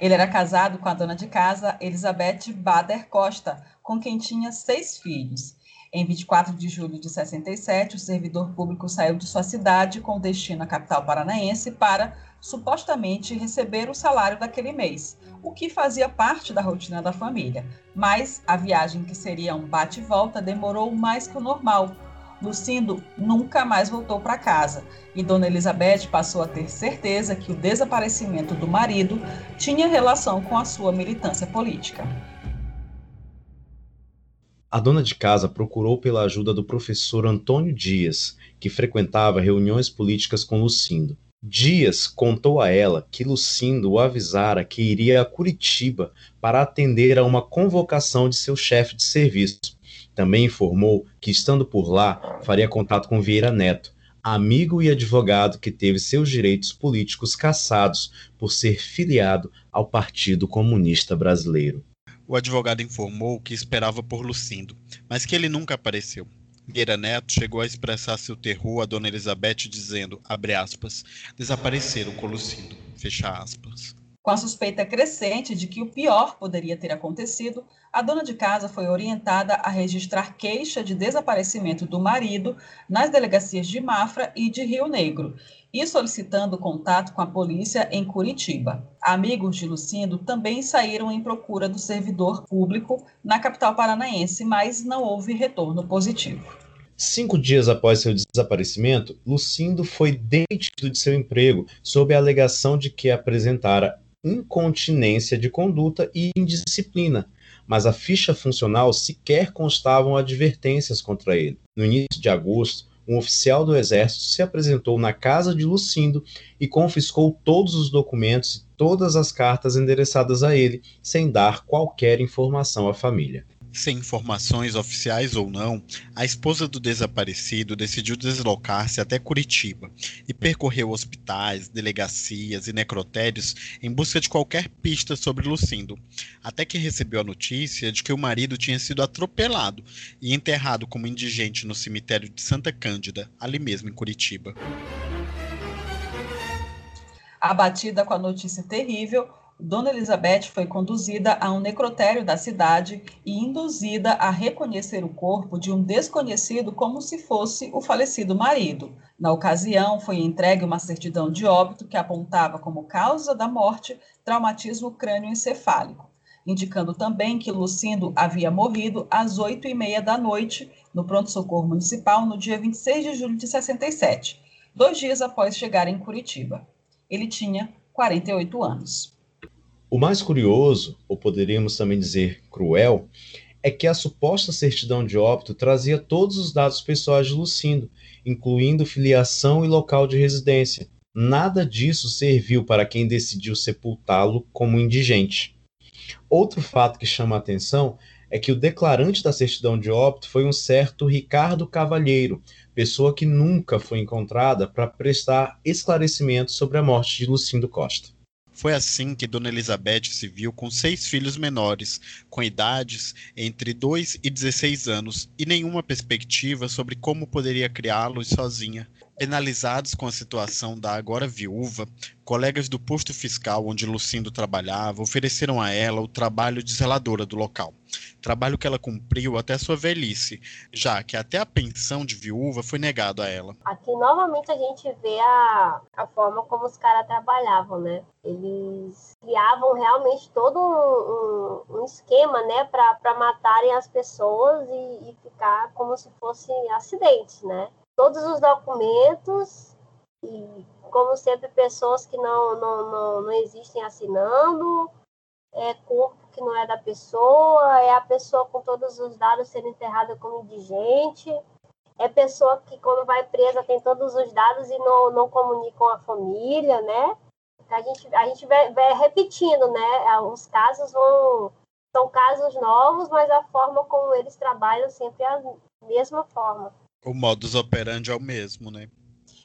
Ele era casado com a dona de casa Elizabeth Bader Costa, com quem tinha seis filhos. Em 24 de julho de 67, o servidor público saiu de sua cidade com destino à capital paranaense para, supostamente, receber o salário daquele mês, o que fazia parte da rotina da família. Mas a viagem, que seria um bate-volta, demorou mais que o normal, Lucindo nunca mais voltou para casa e Dona Elizabeth passou a ter certeza que o desaparecimento do marido tinha relação com a sua militância política. A dona de casa procurou pela ajuda do professor Antônio Dias, que frequentava reuniões políticas com Lucindo. Dias contou a ela que Lucindo o avisara que iria a Curitiba para atender a uma convocação de seu chefe de serviço também informou que, estando por lá, faria contato com Vieira Neto, amigo e advogado que teve seus direitos políticos cassados por ser filiado ao Partido Comunista Brasileiro. O advogado informou que esperava por Lucindo, mas que ele nunca apareceu. Vieira Neto chegou a expressar seu terror a Dona Elizabeth dizendo, abre aspas, desapareceram com Lucindo, fecha aspas. Com a suspeita crescente de que o pior poderia ter acontecido, a dona de casa foi orientada a registrar queixa de desaparecimento do marido nas delegacias de Mafra e de Rio Negro e solicitando contato com a polícia em Curitiba. Amigos de Lucindo também saíram em procura do servidor público na capital paranaense, mas não houve retorno positivo. Cinco dias após seu desaparecimento, Lucindo foi demitido de seu emprego sob a alegação de que apresentara incontinência de conduta e indisciplina, mas a ficha funcional sequer constavam advertências contra ele. No início de agosto, um oficial do Exército se apresentou na casa de Lucindo e confiscou todos os documentos e todas as cartas endereçadas a ele, sem dar qualquer informação à família. Sem informações oficiais ou não, a esposa do desaparecido decidiu deslocar-se até Curitiba e percorreu hospitais, delegacias e necrotérios em busca de qualquer pista sobre Lucindo, até que recebeu a notícia de que o marido tinha sido atropelado e enterrado como indigente no cemitério de Santa Cândida, ali mesmo em Curitiba. Abatida com a notícia terrível, Dona Elizabeth foi conduzida a um necrotério da cidade e induzida a reconhecer o corpo de um desconhecido como se fosse o falecido marido. Na ocasião, foi entregue uma certidão de óbito que apontava como causa da morte traumatismo crânioencefálico, indicando também que Lucindo havia morrido às oito e meia da noite no pronto-socorro municipal no dia 26 de julho de 67, dois dias após chegar em Curitiba. Ele tinha 48 anos. O mais curioso, ou poderíamos também dizer cruel, é que a suposta certidão de óbito trazia todos os dados pessoais de Lucindo, incluindo filiação e local de residência. Nada disso serviu para quem decidiu sepultá-lo como indigente. Outro fato que chama a atenção é que o declarante da certidão de óbito foi um certo Ricardo Cavalheiro, pessoa que nunca foi encontrada para prestar esclarecimentos sobre a morte de Lucindo Costa. Foi assim que Dona Elizabeth se viu com seis filhos menores, com idades entre 2 e 16 anos, e nenhuma perspectiva sobre como poderia criá-los sozinha. Penalizados com a situação da agora viúva, colegas do posto fiscal onde Lucindo trabalhava ofereceram a ela o trabalho de zeladora do local, trabalho que ela cumpriu até sua velhice, já que até a pensão de viúva foi negado a ela. Aqui novamente a gente vê a, a forma como os caras trabalhavam, né? Eles criavam realmente todo um, um, um esquema, né, para matarem as pessoas e, e ficar como se fossem acidentes, né? todos os documentos e, como sempre, pessoas que não, não, não, não existem assinando, é corpo que não é da pessoa, é a pessoa com todos os dados sendo enterrada como indigente, é pessoa que quando vai presa tem todos os dados e não, não comunica com a família, né? A gente, a gente vai, vai repetindo, né? Os casos vão. São casos novos, mas a forma como eles trabalham sempre é a mesma forma. O modus operandi é o mesmo, né?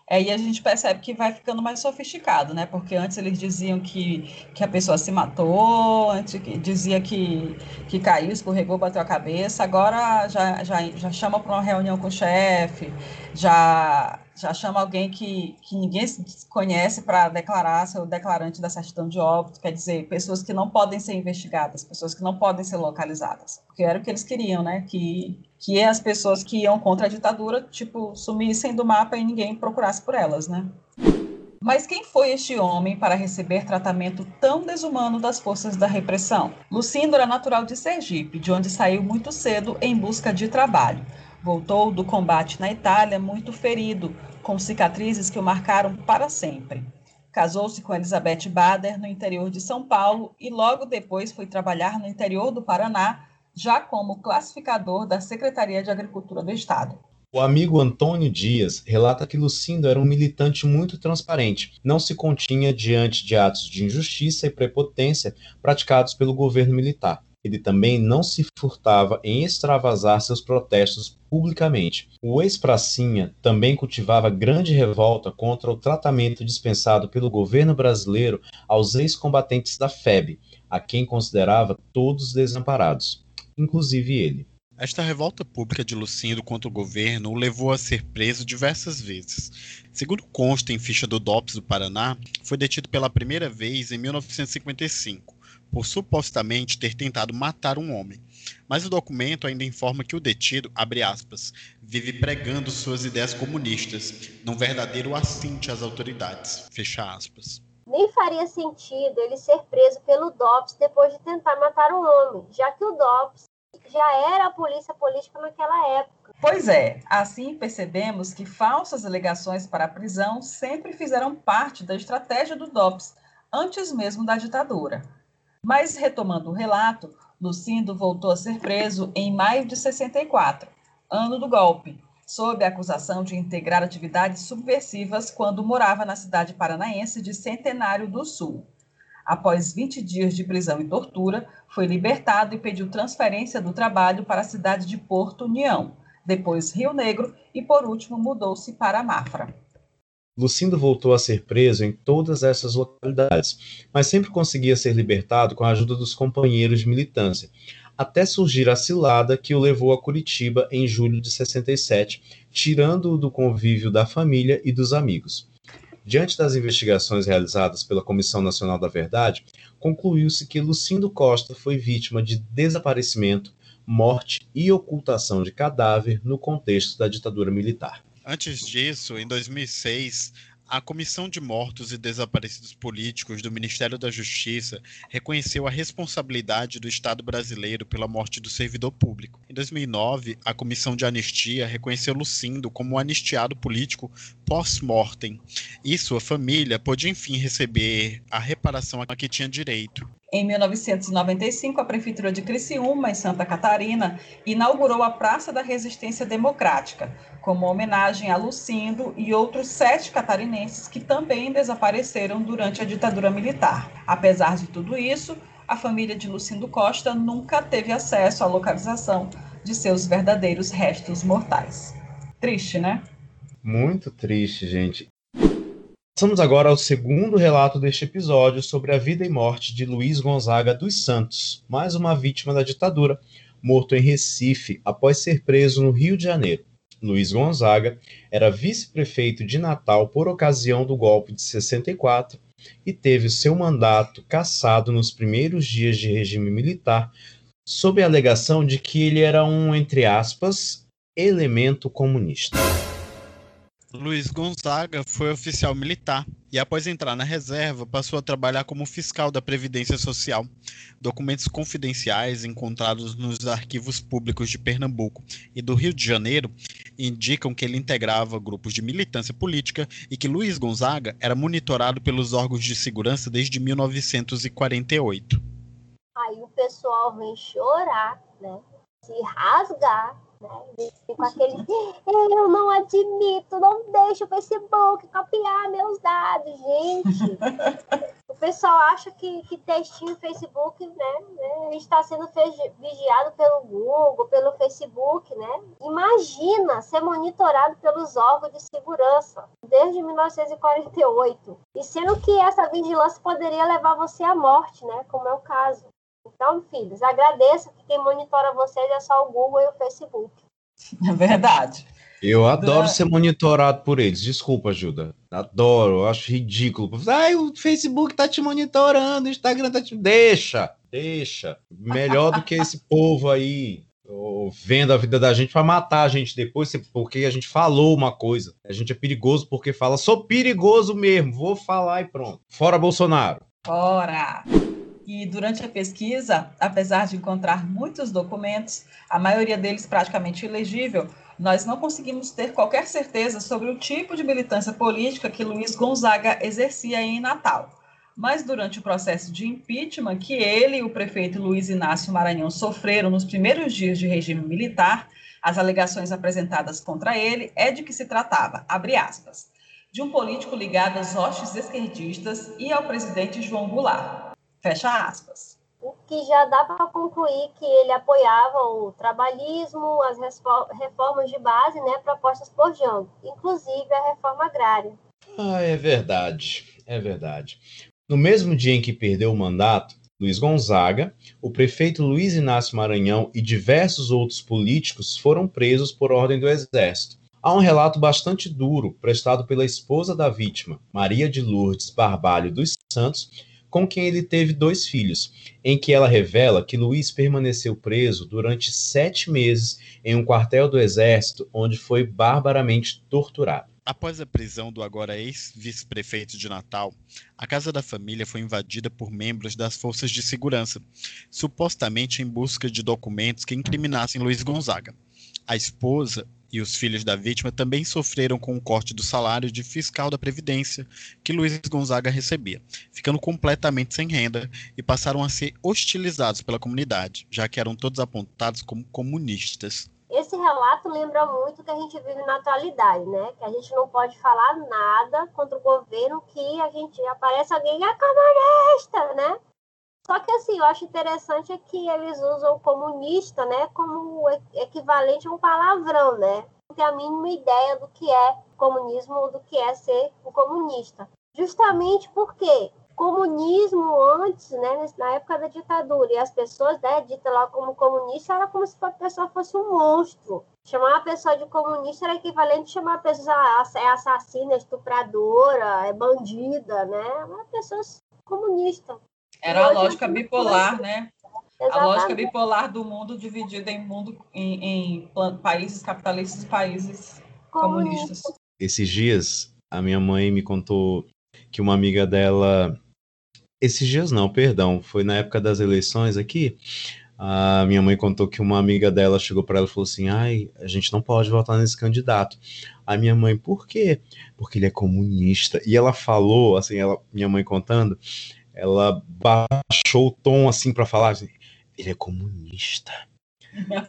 É, e a gente percebe que vai ficando mais sofisticado, né? Porque antes eles diziam que, que a pessoa se matou, antes que, dizia que, que caiu, escorregou, bateu a cabeça, agora já, já, já chama para uma reunião com o chefe, já, já chama alguém que, que ninguém conhece para declarar seu declarante da certidão de óbito, quer dizer, pessoas que não podem ser investigadas, pessoas que não podem ser localizadas, porque era o que eles queriam, né? Que que as pessoas que iam contra a ditadura, tipo, sumissem do mapa e ninguém procurasse por elas, né? Mas quem foi este homem para receber tratamento tão desumano das forças da repressão? Lucindo era natural de Sergipe, de onde saiu muito cedo em busca de trabalho. Voltou do combate na Itália muito ferido, com cicatrizes que o marcaram para sempre. Casou-se com Elizabeth Bader no interior de São Paulo e logo depois foi trabalhar no interior do Paraná já como classificador da Secretaria de Agricultura do Estado. O amigo Antônio Dias relata que Lucindo era um militante muito transparente, não se continha diante de atos de injustiça e prepotência praticados pelo governo militar. Ele também não se furtava em extravasar seus protestos publicamente. O ex-pracinha também cultivava grande revolta contra o tratamento dispensado pelo governo brasileiro aos ex-combatentes da FEB, a quem considerava todos desamparados inclusive ele. Esta revolta pública de Lucindo contra o governo o levou a ser preso diversas vezes. Segundo consta em ficha do DOPS do Paraná, foi detido pela primeira vez em 1955, por supostamente ter tentado matar um homem. Mas o documento ainda informa que o detido, abre aspas, vive pregando suas ideias comunistas, num verdadeiro assinte às autoridades, fecha aspas nem faria sentido ele ser preso pelo DOPS depois de tentar matar um homem, já que o DOPS já era a polícia política naquela época. Pois é, assim percebemos que falsas alegações para a prisão sempre fizeram parte da estratégia do DOPS, antes mesmo da ditadura. Mas, retomando o relato, Lucindo voltou a ser preso em maio de 64, ano do golpe, sob a acusação de integrar atividades subversivas quando morava na cidade paranaense de Centenário do Sul. Após 20 dias de prisão e tortura, foi libertado e pediu transferência do trabalho para a cidade de Porto União, depois Rio Negro e, por último, mudou-se para Mafra. Lucindo voltou a ser preso em todas essas localidades, mas sempre conseguia ser libertado com a ajuda dos companheiros de militância, até surgir a cilada que o levou a Curitiba em julho de 67, tirando-o do convívio da família e dos amigos. Diante das investigações realizadas pela Comissão Nacional da Verdade, concluiu-se que Lucindo Costa foi vítima de desaparecimento, morte e ocultação de cadáver no contexto da ditadura militar. Antes disso, em 2006, a Comissão de Mortos e Desaparecidos Políticos do Ministério da Justiça reconheceu a responsabilidade do Estado brasileiro pela morte do servidor público. Em 2009, a Comissão de Anistia reconheceu Lucindo como um anistiado político pós-mortem e sua família pôde enfim receber a reparação a que tinha direito. Em 1995, a Prefeitura de Criciúma, em Santa Catarina, inaugurou a Praça da Resistência Democrática, como homenagem a Lucindo e outros sete catarinenses que também desapareceram durante a ditadura militar. Apesar de tudo isso, a família de Lucindo Costa nunca teve acesso à localização de seus verdadeiros restos mortais. Triste, né? Muito triste, gente. Passamos agora ao segundo relato deste episódio sobre a vida e morte de Luiz Gonzaga dos Santos, mais uma vítima da ditadura, morto em Recife após ser preso no Rio de Janeiro. Luiz Gonzaga era vice-prefeito de Natal por ocasião do golpe de 64 e teve seu mandato cassado nos primeiros dias de regime militar, sob a alegação de que ele era um, entre aspas, elemento comunista. Luiz Gonzaga foi oficial militar e, após entrar na reserva, passou a trabalhar como fiscal da Previdência Social. Documentos confidenciais encontrados nos arquivos públicos de Pernambuco e do Rio de Janeiro indicam que ele integrava grupos de militância política e que Luiz Gonzaga era monitorado pelos órgãos de segurança desde 1948. Aí o pessoal vem chorar, né? Se rasgar? Com aquele, eu não admito, não deixo o Facebook copiar meus dados, gente. pessoal acha que, que textinho Facebook, né, né, a gente está sendo vigiado pelo Google, pelo Facebook, né? Imagina ser monitorado pelos órgãos de segurança desde 1948. E sendo que essa vigilância poderia levar você à morte, né? Como é o caso. Então, filhos, agradeço que quem monitora vocês é só o Google e o Facebook. É verdade. Eu adoro ser monitorado por eles. Desculpa, Ajuda. Adoro, eu acho ridículo. Ai, o Facebook tá te monitorando, o Instagram tá te. Deixa, deixa. Melhor do que esse povo aí vendo a vida da gente para matar a gente depois, porque a gente falou uma coisa. A gente é perigoso porque fala, sou perigoso mesmo, vou falar e pronto. Fora Bolsonaro. Fora! E durante a pesquisa, apesar de encontrar muitos documentos, a maioria deles praticamente ilegível, nós não conseguimos ter qualquer certeza sobre o tipo de militância política que Luiz Gonzaga exercia em Natal. Mas durante o processo de impeachment que ele e o prefeito Luiz Inácio Maranhão sofreram nos primeiros dias de regime militar, as alegações apresentadas contra ele é de que se tratava, abre aspas, de um político ligado às hostes esquerdistas e ao presidente João Goulart. Fecha aspas. O que já dá para concluir que ele apoiava o trabalhismo, as reformas de base, né, propostas por Jango, inclusive a reforma agrária. Ah, é verdade, é verdade. No mesmo dia em que perdeu o mandato, Luiz Gonzaga, o prefeito Luiz Inácio Maranhão e diversos outros políticos foram presos por ordem do Exército. Há um relato bastante duro prestado pela esposa da vítima, Maria de Lourdes Barbalho dos Santos, com quem ele teve dois filhos, em que ela revela que Luiz permaneceu preso durante sete meses em um quartel do Exército, onde foi barbaramente torturado. Após a prisão do agora ex-vice-prefeito de Natal, a casa da família foi invadida por membros das forças de segurança, supostamente em busca de documentos que incriminassem Luiz Gonzaga. A esposa e os filhos da vítima também sofreram com o corte do salário de fiscal da Previdência que Luiz Gonzaga recebia, ficando completamente sem renda e passaram a ser hostilizados pela comunidade, já que eram todos apontados como comunistas. Esse relato lembra muito que a gente vive na atualidade, né? Que a gente não pode falar nada contra o governo que a gente aparece alguém é comunista, né? Só que assim, eu acho interessante é que eles usam o comunista, né, como equivalente a um palavrão, né? Não tem a mínima ideia do que é comunismo ou do que é ser um comunista. Justamente porque comunismo antes, né, na época da ditadura, e as pessoas, né, ditas lá como comunista, era como se a pessoa fosse um monstro. Chamar a pessoa de comunista era equivalente a chamar a pessoa ah, é assassina, estupradora, é bandida, né? Uma pessoa comunista. Era a lógica bipolar, né? Exatamente. A lógica bipolar do mundo dividida em mundo em, em países capitalistas e países comunistas. Esses dias a minha mãe me contou que uma amiga dela esses dias não, perdão, foi na época das eleições aqui. A minha mãe contou que uma amiga dela chegou para ela e falou assim: "Ai, a gente não pode votar nesse candidato". A minha mãe, por quê? Porque ele é comunista. E ela falou, assim, ela, minha mãe contando, ela baixou o tom assim para falar assim, ele é comunista.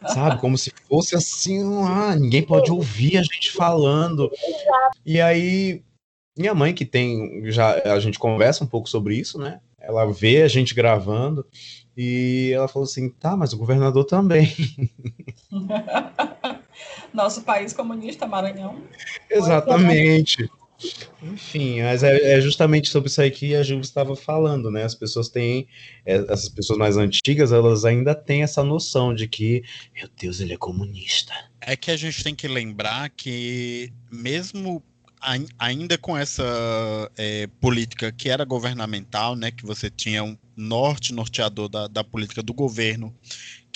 Sabe, como se fosse assim, ah, ninguém pode ouvir a gente falando. E aí, minha mãe que tem, já a gente conversa um pouco sobre isso, né? Ela vê a gente gravando e ela falou assim: tá, mas o governador também. Nosso país comunista, Maranhão. Exatamente. Enfim, mas é, é, justamente sobre isso aí que a Ju estava falando, né? As pessoas têm, é, essas pessoas mais antigas, elas ainda têm essa noção de que, meu Deus, ele é comunista. É que a gente tem que lembrar que, mesmo ainda com essa é, política que era governamental, né, que você tinha um norte norteador da, da política do governo,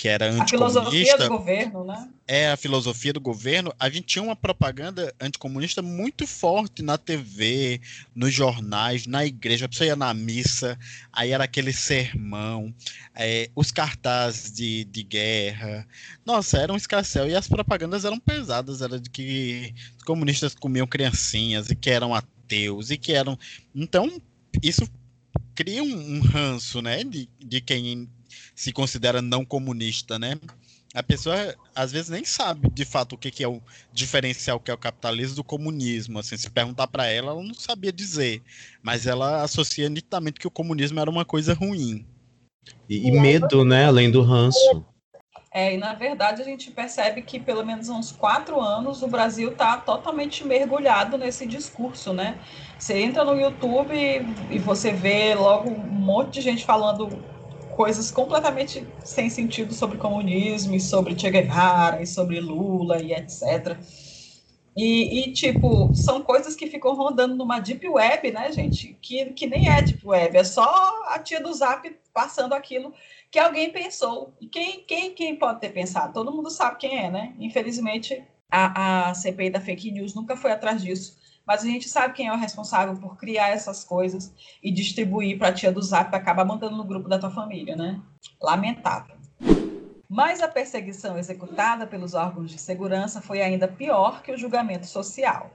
que era anticomunista. A filosofia do governo, né? É, a filosofia do governo. A gente tinha uma propaganda anticomunista muito forte na TV, nos jornais, na igreja. A pessoa ia na missa, aí era aquele sermão, é, os cartazes de, de guerra. Nossa, era um escarcel. E as propagandas eram pesadas, era de que os comunistas comiam criancinhas e que eram ateus e que eram. Então, isso cria um, um ranço, né, de, de quem se considera não comunista, né? A pessoa às vezes nem sabe de fato o que, que é o diferencial que é o capitalismo do comunismo. Assim, se perguntar para ela, ela não sabia dizer, mas ela associa nitidamente que o comunismo era uma coisa ruim. E, e medo, né? Além do ranço. É, e na verdade a gente percebe que pelo menos há uns quatro anos o Brasil está totalmente mergulhado nesse discurso, né? Você entra no YouTube e você vê logo um monte de gente falando coisas completamente sem sentido sobre comunismo e sobre Che Guevara e sobre Lula e etc. E, e, tipo, são coisas que ficam rodando numa deep web, né, gente? Que, que nem é deep web, é só a tia do Zap passando aquilo que alguém pensou. E quem, quem, quem pode ter pensado? Todo mundo sabe quem é, né? Infelizmente, a, a CPI da fake news nunca foi atrás disso. Mas a gente sabe quem é o responsável por criar essas coisas e distribuir para a tia do Zap, acaba mandando no grupo da tua família, né? Lamentável. Mas a perseguição executada pelos órgãos de segurança foi ainda pior que o julgamento social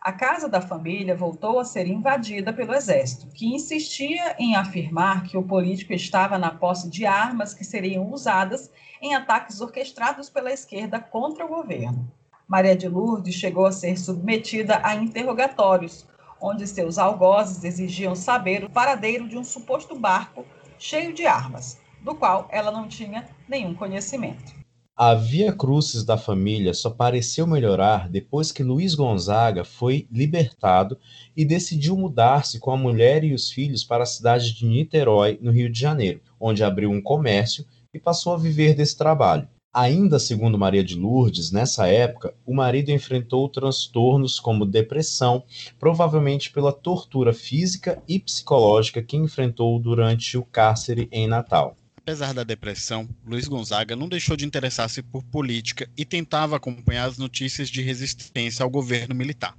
a casa da família voltou a ser invadida pelo exército, que insistia em afirmar que o político estava na posse de armas que seriam usadas em ataques orquestrados pela esquerda contra o governo. Maria de Lourdes chegou a ser submetida a interrogatórios, onde seus algozes exigiam saber o paradeiro de um suposto barco cheio de armas, do qual ela não tinha nenhum conhecimento. A via crucis da família só pareceu melhorar depois que Luiz Gonzaga foi libertado e decidiu mudar-se com a mulher e os filhos para a cidade de Niterói, no Rio de Janeiro, onde abriu um comércio e passou a viver desse trabalho. Ainda segundo Maria de Lourdes, nessa época, o marido enfrentou transtornos como depressão, provavelmente pela tortura física e psicológica que enfrentou durante o cárcere em Natal. Apesar da depressão, Luiz Gonzaga não deixou de interessar-se por política e tentava acompanhar as notícias de resistência ao governo militar.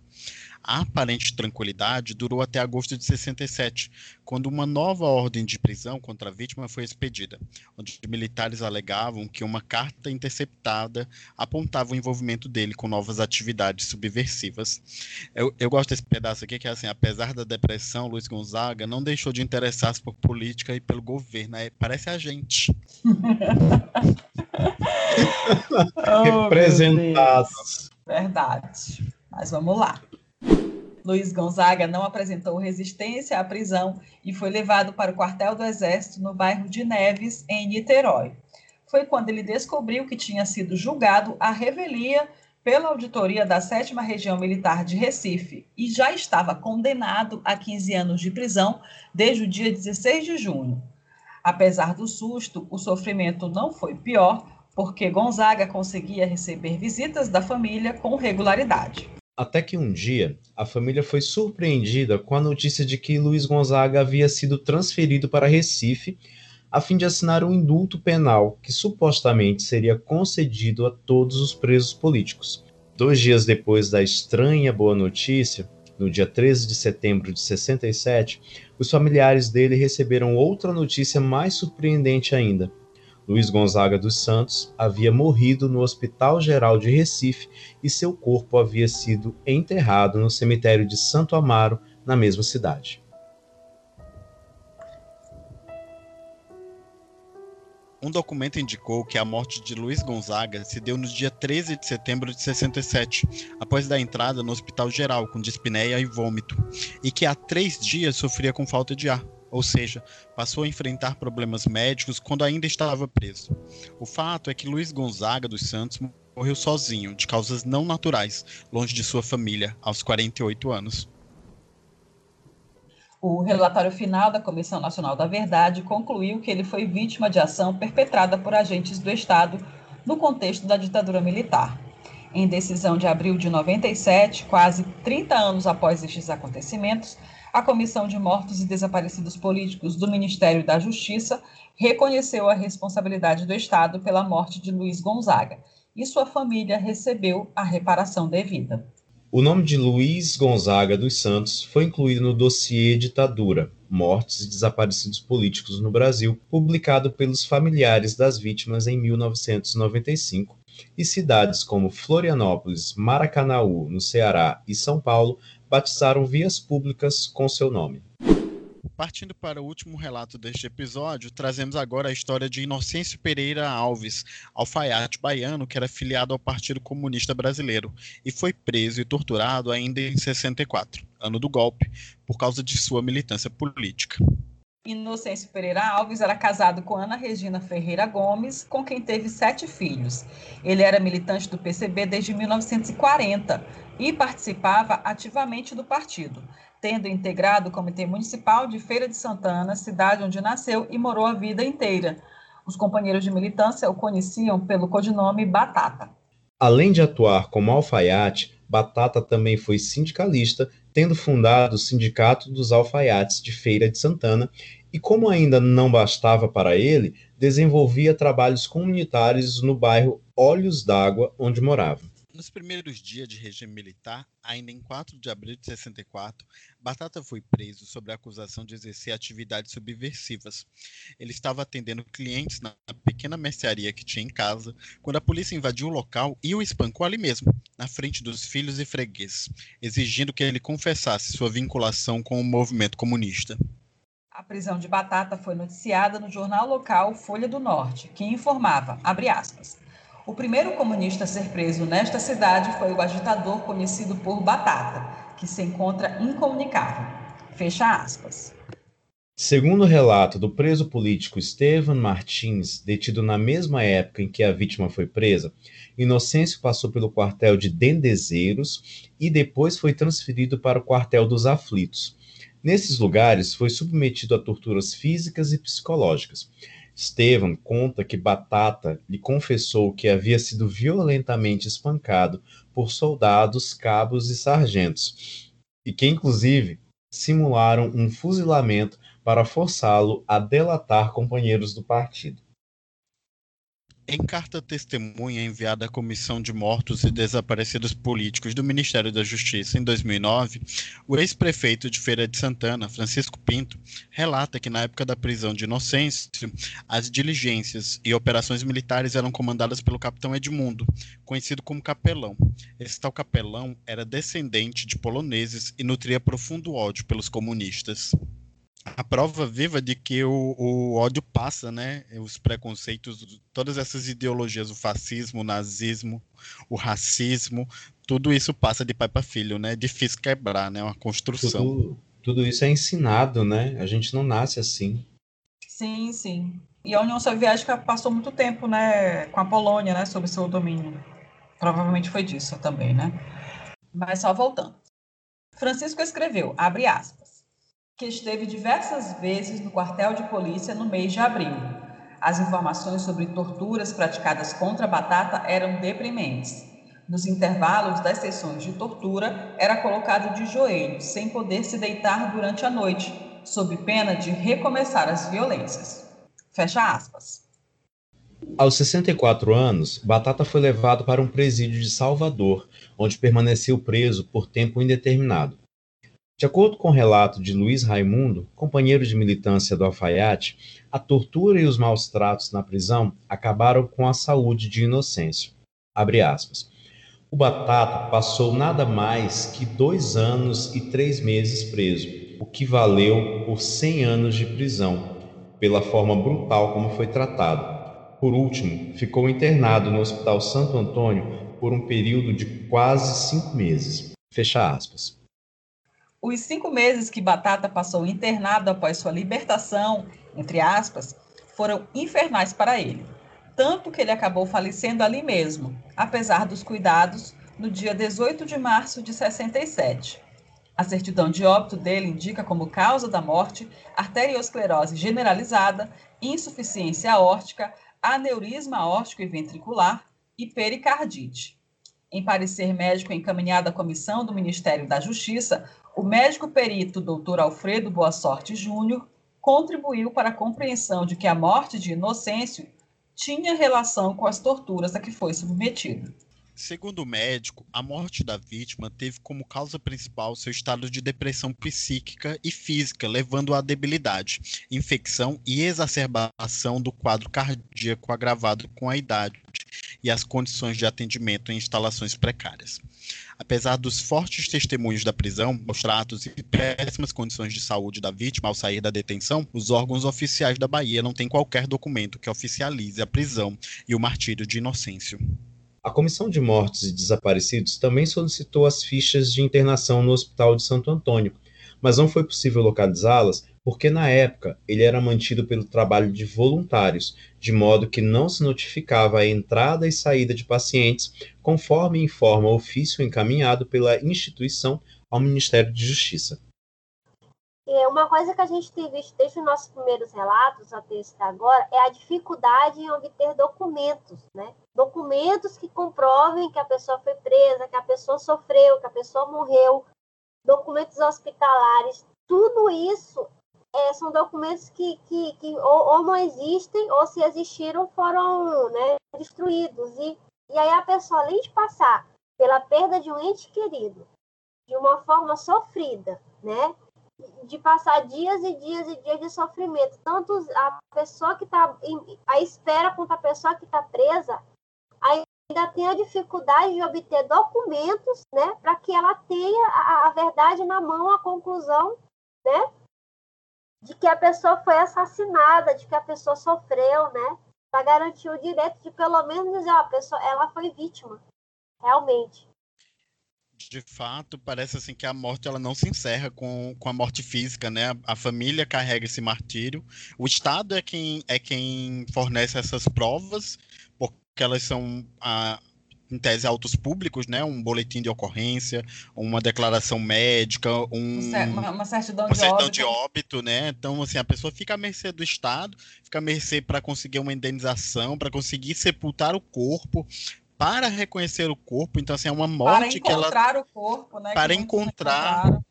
A aparente tranquilidade durou até agosto de 67, quando uma nova ordem de prisão contra a vítima foi expedida, onde militares alegavam que uma carta interceptada apontava o envolvimento dele com novas atividades subversivas. Eu, eu gosto desse pedaço aqui, que é assim, apesar da depressão, Luiz Gonzaga não deixou de interessar-se por política e pelo governo. É, parece a gente. oh, Representados. Verdade. Mas vamos lá. Luiz Gonzaga não apresentou resistência à prisão e foi levado para o quartel do Exército no bairro de Neves, em Niterói. Foi quando ele descobriu que tinha sido julgado à revelia pela auditoria da 7 Região Militar de Recife e já estava condenado a 15 anos de prisão desde o dia 16 de junho. Apesar do susto, o sofrimento não foi pior, porque Gonzaga conseguia receber visitas da família com regularidade. Até que um dia, a família foi surpreendida com a notícia de que Luiz Gonzaga havia sido transferido para Recife a fim de assinar um indulto penal que supostamente seria concedido a todos os presos políticos. Dois dias depois da estranha boa notícia, no dia 13 de setembro de 67, os familiares dele receberam outra notícia mais surpreendente ainda. Luiz Gonzaga dos Santos havia morrido no Hospital Geral de Recife e seu corpo havia sido enterrado no cemitério de Santo Amaro, na mesma cidade. Um documento indicou que a morte de Luiz Gonzaga se deu no dia 13 de setembro de 67, após da entrada no Hospital Geral com dispneia e vômito, e que há três dias sofria com falta de ar ou seja, passou a enfrentar problemas médicos quando ainda estava preso. O fato é que Luiz Gonzaga dos Santos morreu sozinho, de causas não naturais, longe de sua família, aos 48 anos. O relatório final da Comissão Nacional da Verdade concluiu que ele foi vítima de ação perpetrada por agentes do Estado no contexto da ditadura militar. Em decisão de abril de 97, quase 30 anos após estes acontecimentos, a Comissão de Mortos e Desaparecidos Políticos do Ministério da Justiça reconheceu a responsabilidade do Estado pela morte de Luiz Gonzaga e sua família recebeu a reparação devida. O nome de Luiz Gonzaga dos Santos foi incluído no dossiê Ditadura, Mortes e Desaparecidos Políticos no Brasil, publicado pelos familiares das vítimas em 1995, e cidades como Florianópolis, Maracanaú, no Ceará, e São Paulo batizaram vias públicas com seu nome. partindo para o último relato deste episódio, trazemos agora a história de Inocêncio Pereira Alves, alfaiate baiano que era filiado ao Partido Comunista Brasileiro e foi preso e torturado ainda em 64, ano do golpe, por causa de sua militância política. Inocêncio Pereira Alves era casado com Ana Regina Ferreira Gomes, com quem teve sete filhos. Ele era militante do PCB desde 1940 e participava ativamente do partido tendo integrado o Comitê Municipal de Feira de Santana, cidade onde nasceu e morou a vida inteira. Os companheiros de militância o conheciam pelo codinome Batata. Além de atuar como alfaiate, Batata também foi sindicalista, tendo fundado o Sindicato dos Alfaiates de Feira de Santana e, como ainda não bastava para ele, desenvolvia trabalhos comunitários no bairro Olhos d'Água, onde morava. Nos primeiros dias de regime militar, ainda em 4 de abril de 64, Batata foi preso sob a acusação de exercer atividades subversivas. Ele estava atendendo clientes na pequena mercearia que tinha em casa, quando a polícia invadiu o local e o espancou ali mesmo, na frente dos filhos e fregueses, exigindo que ele confessasse sua vinculação com o movimento comunista. A prisão de Batata foi noticiada no jornal local Folha do Norte, que informava, abre aspas, o primeiro comunista a ser preso nesta cidade foi o agitador conhecido por Batata, que se encontra incomunicável. Fecha aspas. Segundo o relato do preso político Estevan Martins, detido na mesma época em que a vítima foi presa, Inocêncio passou pelo quartel de Dendezeiros e depois foi transferido para o quartel dos Aflitos. Nesses lugares, foi submetido a torturas físicas e psicológicas. Estevam conta que Batata lhe confessou que havia sido violentamente espancado por soldados, cabos e sargentos, e que, inclusive, simularam um fuzilamento para forçá-lo a delatar companheiros do partido. Em carta testemunha enviada à Comissão de Mortos e Desaparecidos Políticos do Ministério da Justiça em 2009, o ex-prefeito de Feira de Santana, Francisco Pinto, relata que na época da prisão de Inocêncio, as diligências e operações militares eram comandadas pelo capitão Edmundo, conhecido como Capelão. Esse tal Capelão era descendente de poloneses e nutria profundo ódio pelos comunistas a prova viva de que o, o, ódio passa, né? Os preconceitos, todas essas ideologias, o fascismo, o nazismo, o racismo, tudo isso passa de pai para filho, né? É difícil quebrar, né? Uma construção. Tudo, tudo isso é ensinado, né? A gente não nasce assim. Sim, sim. E a União Soviética passou muito tempo, né, com a Polônia, né, sob seu domínio. Provavelmente foi disso também, né? Mas só voltando. Francisco escreveu, abre aspas que esteve diversas vezes no quartel de polícia no mês de abril. As informações sobre torturas praticadas contra Batata eram deprimentes. Nos intervalos das sessões de tortura, era colocado de joelhos, sem poder se deitar durante a noite, sob pena de recomeçar as violências. Fecha aspas. Aos 64 anos, Batata foi levado para um presídio de Salvador, onde permaneceu preso por tempo indeterminado. De acordo com o relato de Luiz Raimundo, companheiro de militância do alfaiate, a tortura e os maus tratos na prisão acabaram com a saúde de Inocêncio. O Batata passou nada mais que dois anos e três meses preso, o que valeu por 100 anos de prisão, pela forma brutal como foi tratado. Por último, ficou internado no Hospital Santo Antônio por um período de quase cinco meses. Fecha aspas. Os cinco meses que Batata passou internado após sua libertação, entre aspas, foram infernais para ele. Tanto que ele acabou falecendo ali mesmo, apesar dos cuidados, no dia 18 de março de 67. A certidão de óbito dele indica como causa da morte arteriosclerose generalizada, insuficiência aórtica, aneurisma aórtico e ventricular e pericardite. Em parecer médico encaminhado à comissão do Ministério da Justiça, o médico perito Dr. Alfredo Boa Sorte Júnior contribuiu para a compreensão de que a morte de Inocêncio tinha relação com as torturas a que foi submetido. Segundo o médico, a morte da vítima teve como causa principal seu estado de depressão psíquica e física, levando à debilidade, infecção e exacerbação do quadro cardíaco agravado com a idade e as condições de atendimento em instalações precárias. Apesar dos fortes testemunhos da prisão, maus tratos e péssimas condições de saúde da vítima ao sair da detenção, os órgãos oficiais da Bahia não têm qualquer documento que oficialize a prisão e o martírio de Inocêncio. A Comissão de Mortos e Desaparecidos também solicitou as fichas de internação no Hospital de Santo Antônio, mas não foi possível localizá-las porque na época ele era mantido pelo trabalho de voluntários, de modo que não se notificava a entrada e saída de pacientes, conforme informa o ofício encaminhado pela instituição ao Ministério de Justiça. É uma coisa que a gente tem visto desde os nossos primeiros relatos até esse agora é a dificuldade em obter documentos, né? Documentos que comprovem que a pessoa foi presa, que a pessoa sofreu, que a pessoa morreu, documentos hospitalares, tudo isso é, são documentos que, que, que ou, ou, não existem, ou se existiram, foram né, destruídos. E, e aí a pessoa, além de passar pela perda de um ente querido, de uma forma sofrida, né? De passar dias e dias e dias de sofrimento, tanto a pessoa que está à espera quanto a pessoa que está presa, ainda tem a dificuldade de obter documentos, né, para que ela tenha a, a verdade na mão, a conclusão, né, de que a pessoa foi assassinada, de que a pessoa sofreu, né? Para garantir o direito de pelo menos dizer, ó, a pessoa, ela foi vítima, realmente. De fato, parece assim que a morte ela não se encerra com, com a morte física, né? A, a família carrega esse martírio. O Estado é quem é quem fornece essas provas, porque elas são a, em tese, autos públicos, né? Um boletim de ocorrência, uma declaração médica, um, uma, uma certidão, uma de, certidão óbito. de óbito, né? Então, assim, a pessoa fica à mercê do Estado, fica à mercê para conseguir uma indenização, para conseguir sepultar o corpo, para reconhecer o corpo. Então, assim, é uma morte que ela. Para encontrar o corpo, né? Para encontrar.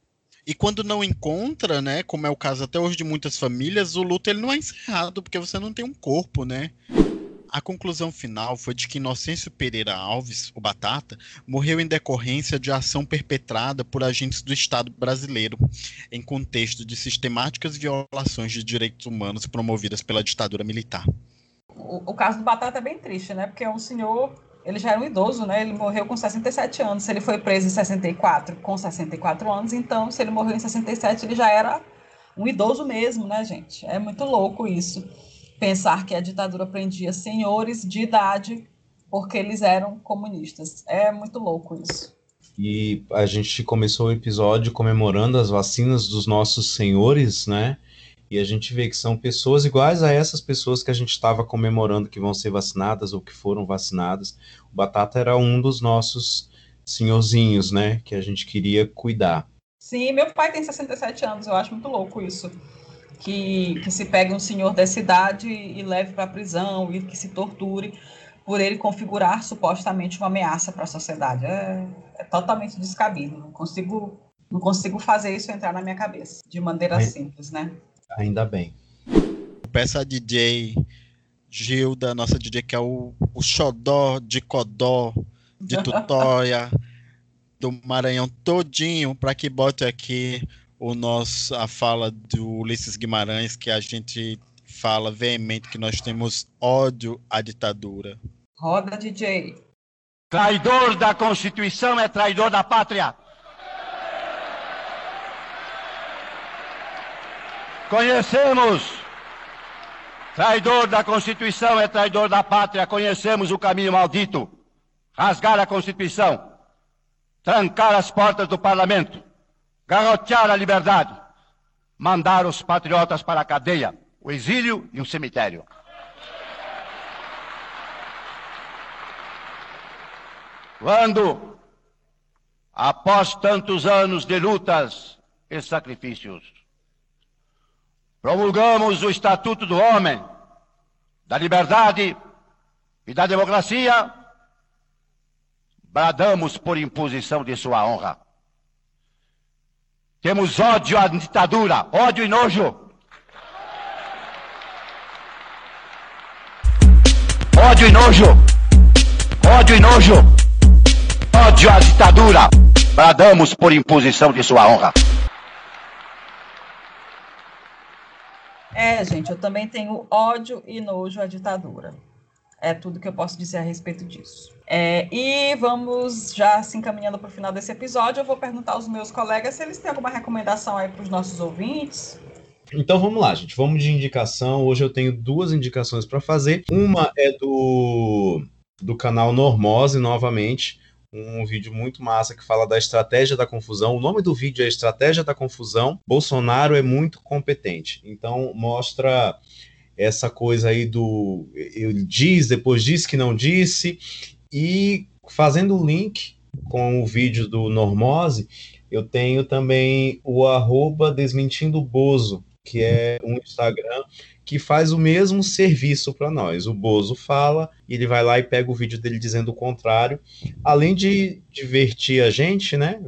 E quando não encontra, né, como é o caso até hoje de muitas famílias, o luto ele não é encerrado porque você não tem um corpo, né? A conclusão final foi de que Inocêncio Pereira Alves, o Batata, morreu em decorrência de ação perpetrada por agentes do Estado brasileiro, em contexto de sistemáticas violações de direitos humanos promovidas pela ditadura militar. O, o caso do Batata é bem triste, né? Porque é um senhor ele já era um idoso, né? Ele morreu com 67 anos. Ele foi preso em 64, com 64 anos, então, se ele morreu em 67, ele já era um idoso mesmo, né, gente? É muito louco isso pensar que a ditadura prendia senhores de idade porque eles eram comunistas. É muito louco isso. E a gente começou o episódio comemorando as vacinas dos nossos senhores, né? E a gente vê que são pessoas iguais a essas pessoas que a gente estava comemorando que vão ser vacinadas ou que foram vacinadas. O Batata era um dos nossos senhorzinhos, né? Que a gente queria cuidar. Sim, meu pai tem 67 anos, eu acho muito louco isso que, que se pegue um senhor dessa idade e leve para a prisão e que se torture por ele configurar supostamente uma ameaça para a sociedade. É, é, totalmente descabido. Não consigo, não consigo fazer isso entrar na minha cabeça de maneira Ainda, simples, né? Ainda bem. Peça a DJ Gilda, nossa DJ que é o, o xodó de Codó, de Tutóia, do Maranhão todinho, para que bote aqui o nosso, a fala do Ulisses Guimarães, que a gente fala veemente que nós temos ódio à ditadura. Roda, DJ. Traidor da Constituição é traidor da pátria. Conhecemos. Traidor da Constituição é traidor da pátria. Conhecemos o caminho maldito. Rasgar a Constituição. Trancar as portas do parlamento garrotear a liberdade, mandar os patriotas para a cadeia, o exílio e o cemitério. Quando, após tantos anos de lutas e sacrifícios, promulgamos o Estatuto do Homem, da Liberdade e da Democracia, bradamos por imposição de sua honra. Temos ódio à ditadura, ódio e nojo. Ódio e nojo. Ódio e nojo. Ódio à ditadura. Bradamos por imposição de sua honra. É, gente, eu também tenho ódio e nojo à ditadura. É tudo que eu posso dizer a respeito disso. É, e vamos já se encaminhando para o final desse episódio. Eu vou perguntar aos meus colegas se eles têm alguma recomendação aí para os nossos ouvintes. Então vamos lá, gente. Vamos de indicação. Hoje eu tenho duas indicações para fazer. Uma é do, do canal Normose, novamente. Um vídeo muito massa que fala da estratégia da confusão. O nome do vídeo é Estratégia da Confusão. Bolsonaro é muito competente. Então mostra essa coisa aí do ele diz, depois diz que não disse. E fazendo o link com o vídeo do Normose, eu tenho também o arroba desmentindo Bozo, que é um Instagram que faz o mesmo serviço para nós. O Bozo fala ele vai lá e pega o vídeo dele dizendo o contrário. Além de divertir a gente, né?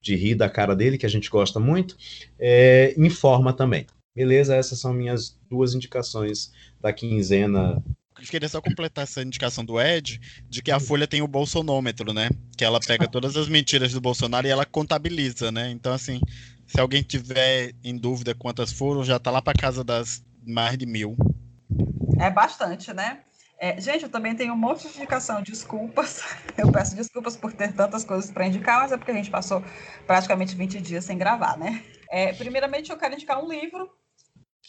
De rir da cara dele, que a gente gosta muito, é, informa também. Beleza? Essas são minhas duas indicações da quinzena queria só completar essa indicação do Ed de que a Folha tem o bolsonômetro, né? Que ela pega todas as mentiras do Bolsonaro e ela contabiliza, né? Então, assim, se alguém tiver em dúvida quantas foram, já tá lá para casa das mais de mil. É bastante, né? É, gente, eu também tenho um monte de indicação, desculpas. Eu peço desculpas por ter tantas coisas para indicar, mas é porque a gente passou praticamente 20 dias sem gravar, né? É, primeiramente, eu quero indicar um livro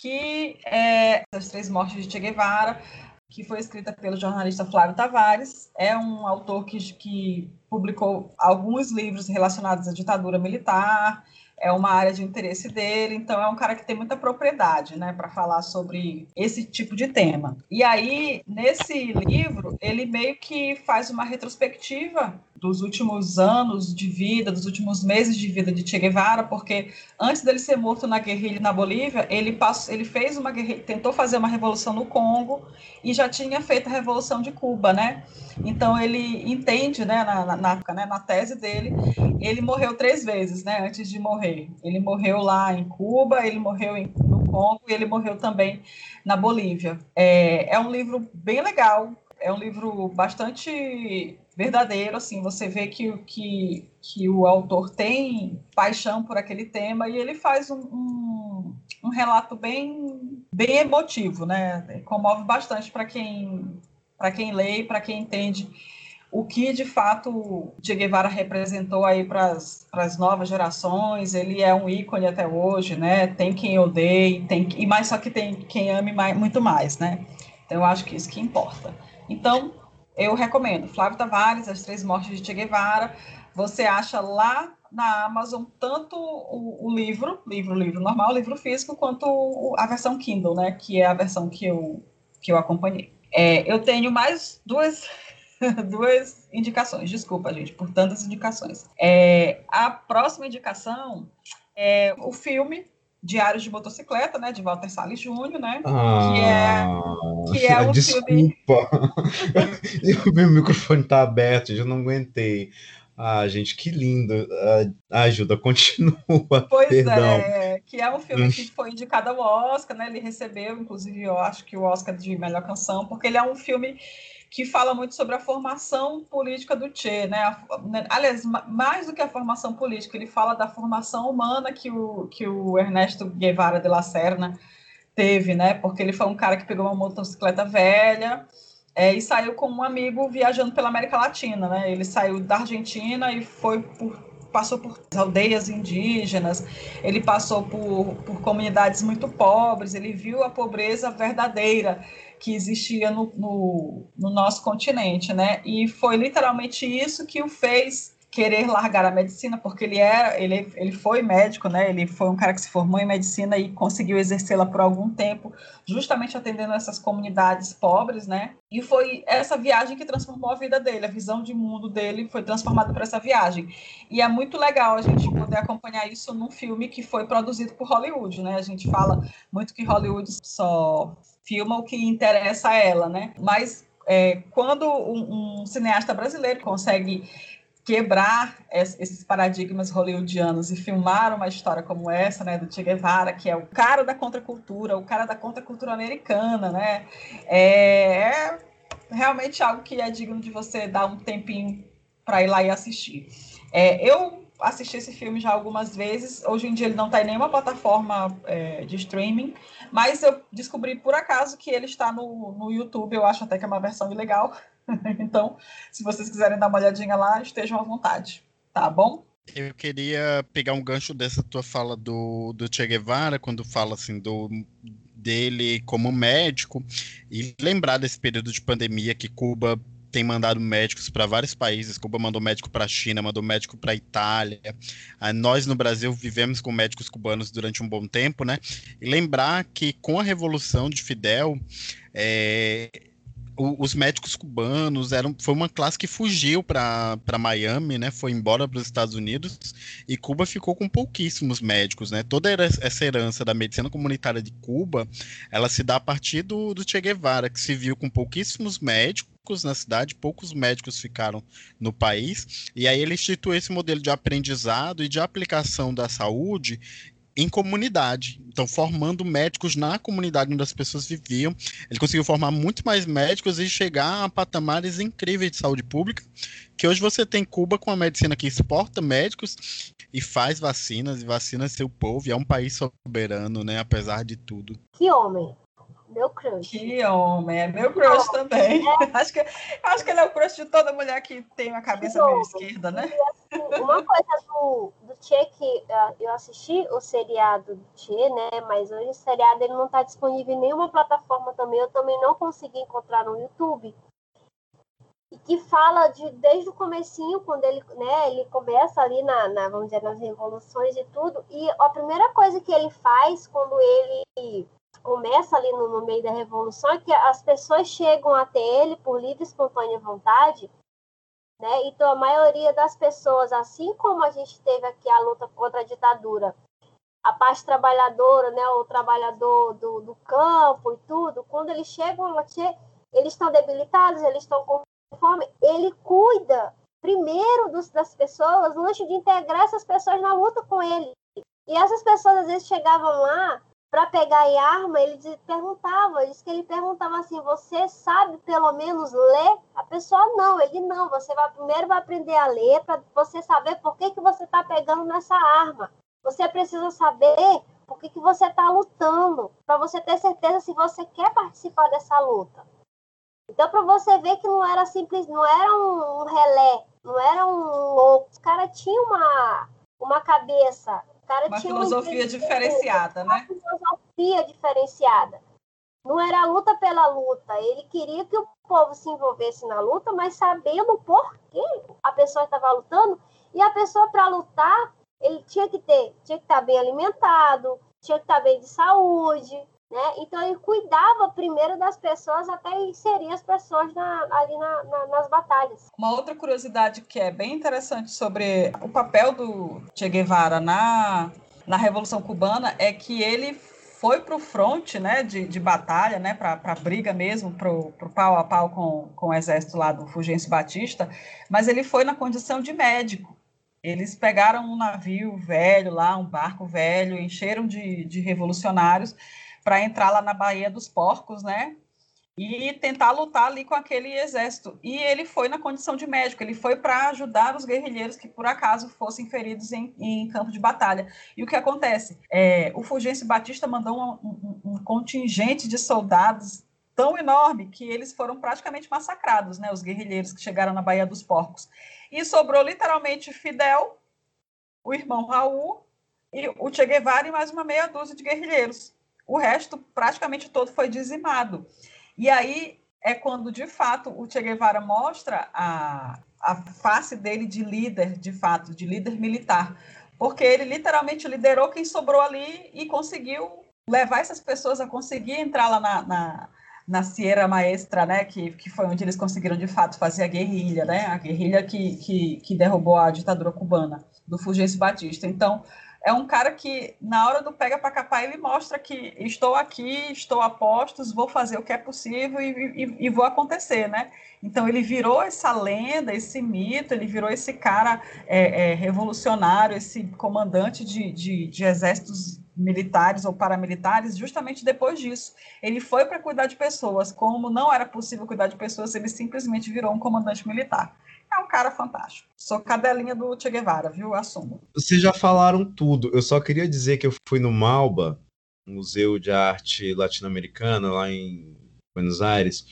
que é As Três Mortes de Che Guevara, que foi escrita pelo jornalista Flávio Tavares. É um autor que, que publicou alguns livros relacionados à ditadura militar, é uma área de interesse dele, então é um cara que tem muita propriedade, né, para falar sobre esse tipo de tema. E aí, nesse livro, ele meio que faz uma retrospectiva dos últimos anos de vida, dos últimos meses de vida de Che Guevara, porque antes dele ser morto na guerrilha na Bolívia, ele passou, ele fez uma guerrilha, tentou fazer uma revolução no Congo e já tinha feito a revolução de Cuba, né? Então ele entende, né, na, na, na, né, na tese dele, ele morreu três vezes, né, antes de morrer. Ele morreu lá em Cuba, ele morreu em, no Congo e ele morreu também na Bolívia. É, é um livro bem legal, é um livro bastante verdadeiro, assim, você vê que, que, que o autor tem paixão por aquele tema e ele faz um, um, um relato bem, bem emotivo, né? Comove bastante para quem, quem lê e para quem entende o que de fato Che Guevara representou aí para as novas gerações. Ele é um ícone até hoje, né? Tem quem odeie, tem e mais só que tem quem ame mais, muito mais, né? Então eu acho que isso que importa. Então eu recomendo. Flávio Tavares, As Três Mortes de Che Guevara. Você acha lá na Amazon tanto o, o livro, livro, livro normal, livro físico, quanto a versão Kindle, né? Que é a versão que eu, que eu acompanhei. É, eu tenho mais duas, duas indicações. Desculpa, gente, por tantas indicações. É, a próxima indicação é o filme Diários de Motocicleta, né, de Walter Salles Júnior, né, ah, que é, que é um desculpa. filme... o meu microfone tá aberto, eu não aguentei. Ah, gente, que lindo. Ah, ajuda, continua. Pois Perdão. é, que é um filme hum. que foi indicado ao Oscar, né? Ele recebeu, inclusive, eu acho que o Oscar de melhor canção, porque ele é um filme que fala muito sobre a formação política do Che, né? né? Aliás, mais do que a formação política, ele fala da formação humana que o, que o Ernesto Guevara de la Serna teve, né? Porque ele foi um cara que pegou uma motocicleta velha é, e saiu com um amigo viajando pela América Latina, né? Ele saiu da Argentina e foi por passou por aldeias indígenas, ele passou por, por comunidades muito pobres, ele viu a pobreza verdadeira que existia no, no, no nosso continente, né? E foi literalmente isso que o fez querer largar a medicina, porque ele era, ele, ele foi médico, né? Ele foi um cara que se formou em medicina e conseguiu exercê-la por algum tempo, justamente atendendo essas comunidades pobres, né? E foi essa viagem que transformou a vida dele, a visão de mundo dele foi transformada por essa viagem. E é muito legal a gente poder acompanhar isso num filme que foi produzido por Hollywood, né? A gente fala muito que Hollywood só filma o que interessa a ela, né? Mas é, quando um, um cineasta brasileiro consegue quebrar esses paradigmas hollywoodianos e filmar uma história como essa, né, do Che Guevara, que é o cara da contracultura, o cara da contracultura americana, né, é, é realmente algo que é digno de você dar um tempinho para ir lá e assistir. É, eu assisti esse filme já algumas vezes. Hoje em dia ele não está em nenhuma plataforma é, de streaming, mas eu descobri por acaso que ele está no, no YouTube. Eu acho até que é uma versão legal. então, se vocês quiserem dar uma olhadinha lá, estejam à vontade. Tá bom? Eu queria pegar um gancho dessa tua fala do, do Che Guevara, quando fala assim do dele como médico, e lembrar desse período de pandemia que Cuba tem mandado médicos para vários países. Cuba mandou médico para a China, mandou médico para a Itália. Ah, nós no Brasil vivemos com médicos cubanos durante um bom tempo, né? E lembrar que com a revolução de Fidel, é, os médicos cubanos eram foi uma classe que fugiu para Miami, né? Foi embora para os Estados Unidos e Cuba ficou com pouquíssimos médicos, né? Toda essa herança da medicina comunitária de Cuba, ela se dá a partir do, do Che Guevara, que se viu com pouquíssimos médicos na cidade, poucos médicos ficaram no país, e aí ele instituiu esse modelo de aprendizado e de aplicação da saúde em comunidade. Então, formando médicos na comunidade onde as pessoas viviam. Ele conseguiu formar muito mais médicos e chegar a patamares incríveis de saúde pública. Que hoje você tem Cuba com a medicina que exporta médicos e faz vacinas e vacina seu povo. E é um país soberano, né? Apesar de tudo. Que homem! Meu crush. Que homem, é meu crush oh, também. É. Acho, que, acho que ele é o crush de toda mulher que tem uma cabeça meio esquerda, né? E, assim, uma coisa do, do Tchê que uh, eu assisti o seriado do Tchê, né? Mas hoje o seriado ele não está disponível em nenhuma plataforma também. Eu também não consegui encontrar no YouTube. E que fala de desde o comecinho, quando ele, né, ele começa ali na, na, vamos dizer, nas revoluções e tudo. E a primeira coisa que ele faz quando ele começa ali no, no, meio da revolução é que as pessoas chegam até ele por livre e espontânea vontade, né? Então a maioria das pessoas, assim como a gente teve aqui a luta contra a ditadura, a parte trabalhadora, né, o trabalhador do, do campo e tudo, quando eles chegam eles estão debilitados, eles estão com fome, ele cuida primeiro dos, das pessoas antes de integrar essas pessoas na luta com ele. E essas pessoas às vezes chegavam lá para pegar em arma, ele perguntava, diz que ele perguntava assim: "Você sabe pelo menos ler?" A pessoa não, ele não. Você vai primeiro vai aprender a ler para você saber por que que você está pegando nessa arma. Você precisa saber por que que você está lutando, para você ter certeza se você quer participar dessa luta. Então, para você ver que não era simples, não era um relé, não era um louco. Os caras tinham uma, uma cabeça cara uma tinha filosofia diferenciada, uma né? Uma filosofia diferenciada. Não era luta pela luta. Ele queria que o povo se envolvesse na luta, mas sabendo por que a pessoa estava lutando. E a pessoa, para lutar, ele tinha que ter, tinha que estar bem alimentado, tinha que estar bem de saúde, né? Então ele cuidava primeiro das pessoas até inserir as pessoas na, ali na, na, nas batalhas. Uma outra curiosidade que é bem interessante sobre o papel do Che Guevara na, na Revolução Cubana é que ele foi para o fronte né, de, de batalha, né, para a briga mesmo, para o pau a pau com, com o exército lá do Fulgêncio Batista, mas ele foi na condição de médico. Eles pegaram um navio velho lá, um barco velho, encheram de, de revolucionários para entrar lá na Baía dos Porcos, né? E tentar lutar ali com aquele exército. E ele foi na condição de médico, ele foi para ajudar os guerrilheiros que por acaso fossem feridos em, em campo de batalha. E o que acontece? É, o Fulgêncio Batista mandou um, um, um contingente de soldados tão enorme que eles foram praticamente massacrados, né? Os guerrilheiros que chegaram na Baía dos Porcos. E sobrou literalmente Fidel, o irmão Raul, e o Che Guevara e mais uma meia dúzia de guerrilheiros o resto praticamente todo foi dizimado. E aí é quando, de fato, o Che Guevara mostra a, a face dele de líder, de fato, de líder militar, porque ele literalmente liderou quem sobrou ali e conseguiu levar essas pessoas a conseguir entrar lá na, na, na Sierra Maestra, né, que, que foi onde eles conseguiram, de fato, fazer a guerrilha, né, a guerrilha que, que, que derrubou a ditadura cubana, do Fulgêncio Batista. Então, é um cara que, na hora do pega para capar, ele mostra que estou aqui, estou a postos, vou fazer o que é possível e, e, e, vou acontecer, né? Então, ele virou essa lenda, esse mito, ele virou esse cara é, é, revolucionário, esse comandante de, de, de exércitos militares ou paramilitares, justamente depois disso. Ele foi para cuidar de pessoas, como não era possível cuidar de pessoas, ele simplesmente virou um comandante militar. É um cara fantástico. Sou cadelinha do Che Guevara, viu? Assumo. Vocês já falaram tudo. Eu só queria dizer que eu fui no Malba, Museu de Arte Latino-Americana, lá em Buenos Aires.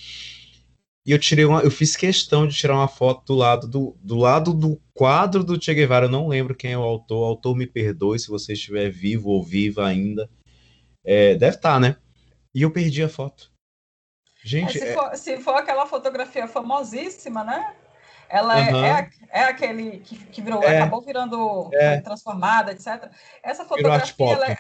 E eu tirei uma, eu fiz questão de tirar uma foto do lado do, do lado do quadro do Che Guevara. Eu não lembro quem é o autor. O autor me perdoe se você estiver vivo ou viva ainda. É, deve estar, tá, né? E eu perdi a foto. Gente, é, se, é... For, se, For, aquela fotografia famosíssima, né? Ela uhum. é, é, aquele que, que virou, é. acabou virando é. transformada, etc. Essa fotografia ela é,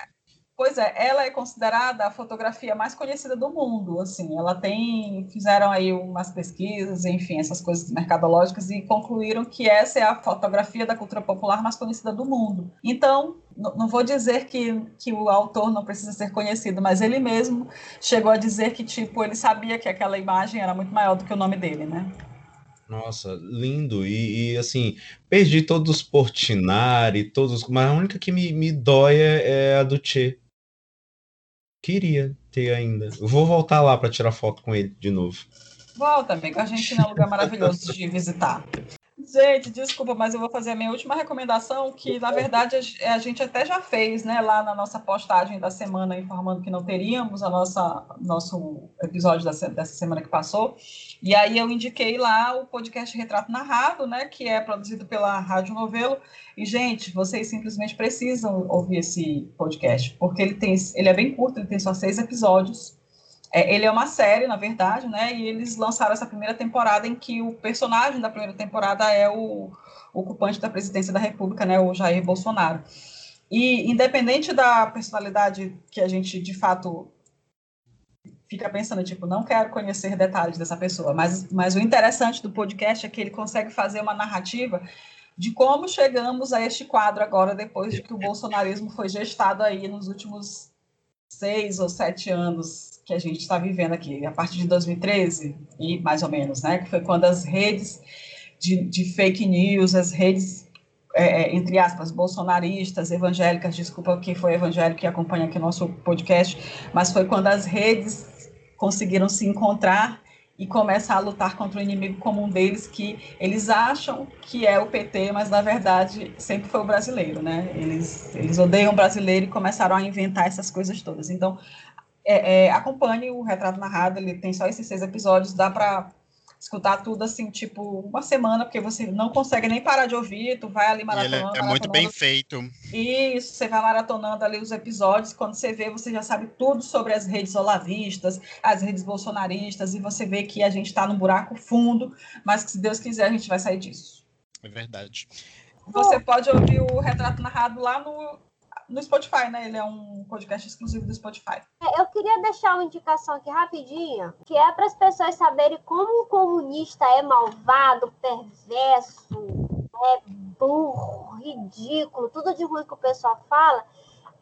Pois é, ela é considerada a fotografia mais conhecida do mundo, assim, ela tem, fizeram aí umas pesquisas, enfim, essas coisas mercadológicas e concluíram que essa é a fotografia da cultura popular mais conhecida do mundo. Então, não vou dizer que, que o autor não precisa ser conhecido, mas ele mesmo chegou a dizer que, tipo, ele sabia que aquela imagem era muito maior do que o nome dele, né? Nossa, lindo. E, e, assim, perdi todos os Portinari, todos, mas a única que me, me dói é, é a do Che. Queria ter ainda. vou voltar lá para tirar foto com ele de novo. Volta, amigo. A Argentina é um lugar maravilhoso de visitar. Gente, desculpa, mas eu vou fazer a minha última recomendação, que na verdade a gente até já fez, né, lá na nossa postagem da semana, informando que não teríamos a nossa nosso episódio dessa, semana que passou. E aí eu indiquei lá o podcast Retrato Narrado, né, que é produzido pela Rádio Novelo. E gente, vocês simplesmente precisam ouvir esse podcast, porque ele tem, ele é bem curto, ele tem só seis episódios. É, ele é uma série, na verdade, né? E eles lançaram essa primeira temporada em que o personagem da primeira temporada é o, ocupante da presidência da República, né? O Jair Bolsonaro. E independente da personalidade que a gente de fato fica pensando, tipo, não quero conhecer detalhes dessa pessoa, mas, mas o interessante do podcast é que ele consegue fazer uma narrativa de como chegamos a este quadro agora, depois de que o bolsonarismo foi gestado aí nos últimos seis ou sete anos que a gente está vivendo aqui, a partir de 2013, e mais ou menos, né? Que foi quando as redes de, de fake news, as redes, é, é entre aspas, bolsonaristas, evangélicas, desculpa quem foi evangélico que acompanha aqui o nosso podcast, mas foi quando as redes conseguiram se encontrar e começar a lutar contra o inimigo comum deles, que eles acham que é o PT, mas na verdade sempre foi o brasileiro, né? Eles, eles odeiam o brasileiro e começaram a inventar essas coisas todas. Então, é, é, acompanhe o Retrato Narrado, ele tem só esses seis episódios, dá para escutar tudo assim, tipo, uma semana, porque você não consegue nem parar de ouvir, tu vai ali maratonando. Ele é, é muito bem feito. Isso, você vai maratonando ali os episódios, quando você vê, você já sabe tudo sobre as redes olavistas, as redes bolsonaristas, e você vê que a gente está num buraco fundo, mas que se Deus quiser a gente vai sair disso. É verdade. Você pode ouvir o retrato narrado lá no no Spotify, né? Ele é um podcast exclusivo do Spotify. É, eu queria deixar uma indicação aqui rapidinho, que é para as pessoas saberem como o comunista é malvado, perverso, é burro, ridículo, tudo de ruim que o pessoal fala.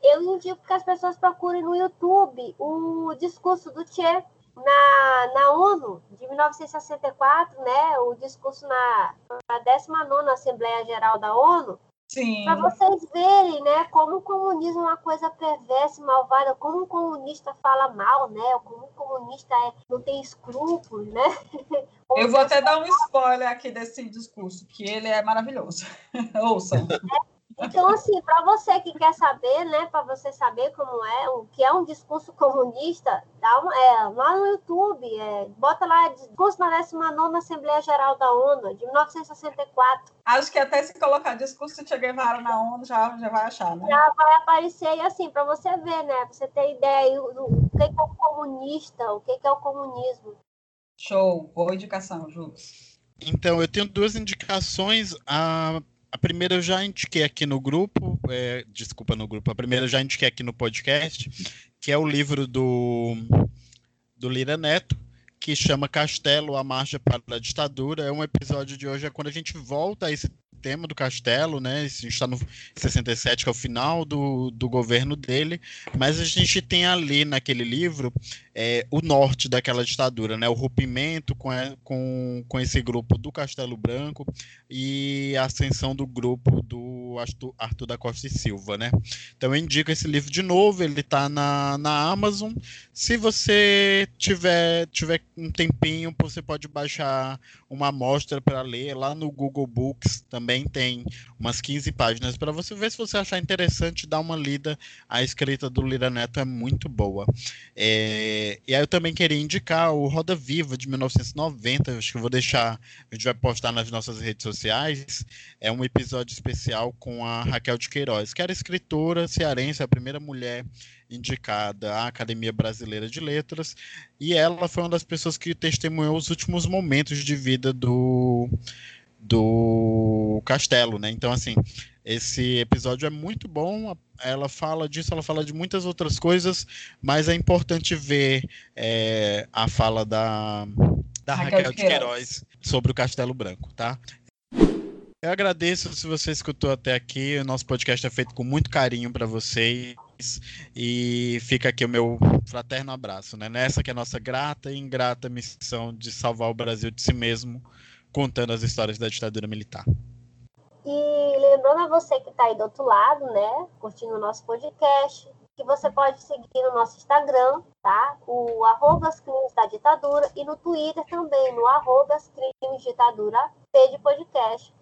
Eu indico que as pessoas procurem no YouTube o discurso do Che na, na ONU de 1964, né? O discurso na, na 19 Assembleia Geral da ONU, para vocês verem, né, como o comunismo é uma coisa perversa e malvada, como o comunista fala mal, né, como o comunista é, não tem escrúpulos, né. Eu vou até dar um spoiler aqui desse discurso, que ele é maravilhoso. Ouçam. É, então, assim, para você que quer saber, né, para você saber como é, o que é um discurso comunista, dá uma, é, lá no YouTube, é, bota lá discurso na 19 Assembleia Geral da ONU, de 1964. Acho que até se colocar discurso de Che Guevara na ONU já, já vai achar, né? Já vai aparecer, e assim, para você ver, né, você ter ideia do, do que, é o comunista, o que, é o comunismo. Show, boa indicação, Ju. Então, eu tenho duas indicações. A a primeira eu já indiquei aqui no grupo, é, desculpa no grupo, a primeira eu já indiquei aqui no podcast, que é o livro do, do Lira Neto, que chama Castelo, a Marcha para a Ditadura. É um episódio de hoje, é quando a gente volta a esse tema do Castelo, né? A gente está no 67, que é o final do, do governo dele, mas a gente tem ali naquele livro é, o norte daquela ditadura, né? O rompimento com, com, com esse grupo do Castelo Branco e a ascensão do grupo do Arthur, Arthur da Costa e Silva, né? Então eu indico esse livro de novo, ele está na, na Amazon. Se você tiver, tiver um tempinho, você pode baixar uma amostra para ler. Lá no Google Books também tem umas 15 páginas para você ver se você achar interessante, dar uma lida. A escrita do Lira Neto é muito boa. É, e aí eu também queria indicar o Roda Viva de 1990. Acho que eu vou deixar, a gente vai postar nas nossas redes sociais. É um episódio especial com a Raquel de Queiroz, que era escritora cearense, a primeira mulher indicada à Academia Brasileira de Letras, e ela foi uma das pessoas que testemunhou os últimos momentos de vida do do Castelo, né? Então, assim, esse episódio é muito bom. Ela fala disso, ela fala de muitas outras coisas, mas é importante ver é, a fala da, da Raquel, Raquel de Queiroz. Queiroz sobre o Castelo Branco, tá? Eu agradeço se você escutou até aqui. O nosso podcast é feito com muito carinho para vocês. E fica aqui o meu fraterno abraço, né? Nessa que é a nossa grata e ingrata missão de salvar o Brasil de si mesmo, contando as histórias da ditadura militar. E lembrando a você que está aí do outro lado, né? Curtindo o nosso podcast, que você pode seguir no nosso Instagram, tá? O arroba da ditadura e no Twitter também, no arroba ditadura P de podcast.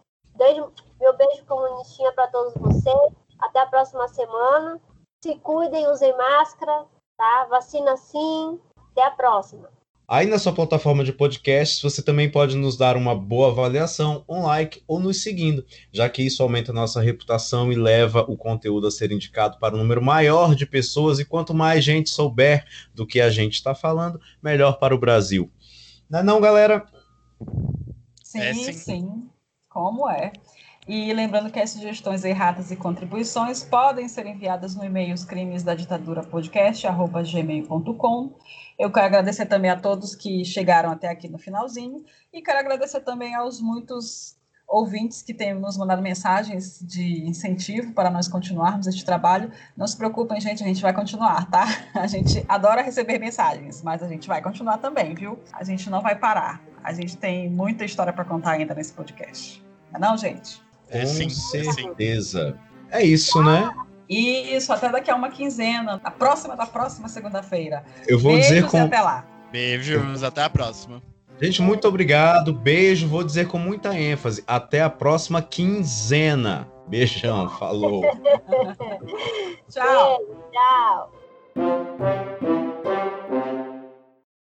Meu beijo comunistinha para todos vocês. Até a próxima semana. Se cuidem, usem máscara, tá? Vacina sim. Até a próxima. Aí na sua plataforma de podcasts, você também pode nos dar uma boa avaliação, um like ou nos seguindo, já que isso aumenta a nossa reputação e leva o conteúdo a ser indicado para um número maior de pessoas. E quanto mais gente souber do que a gente está falando, melhor para o Brasil. Não é não, galera? Sim, é, sim. sim. Como é? E lembrando que as sugestões erradas e contribuições podem ser enviadas no e-mail crimes da ditadura podcast@gmail.com. Eu quero agradecer também a todos que chegaram até aqui no finalzinho e quero agradecer também aos muitos ouvintes que têm nos mandado mensagens de incentivo para nós continuarmos este trabalho. Não se preocupem, gente, a gente vai continuar, tá? A gente adora receber mensagens, mas a gente vai continuar também, viu? A gente não vai parar. A gente tem muita história para contar ainda nesse podcast. Não, é não gente? É, Com sim, certeza. É, é isso, né? Isso, até daqui a uma quinzena. A próxima da próxima segunda-feira. Eu vou Beijos dizer com. até lá. Beijos, até a próxima. Gente, muito obrigado. Beijo. Vou dizer com muita ênfase. Até a próxima quinzena. Beijão. Falou. tchau. Beijo, tchau.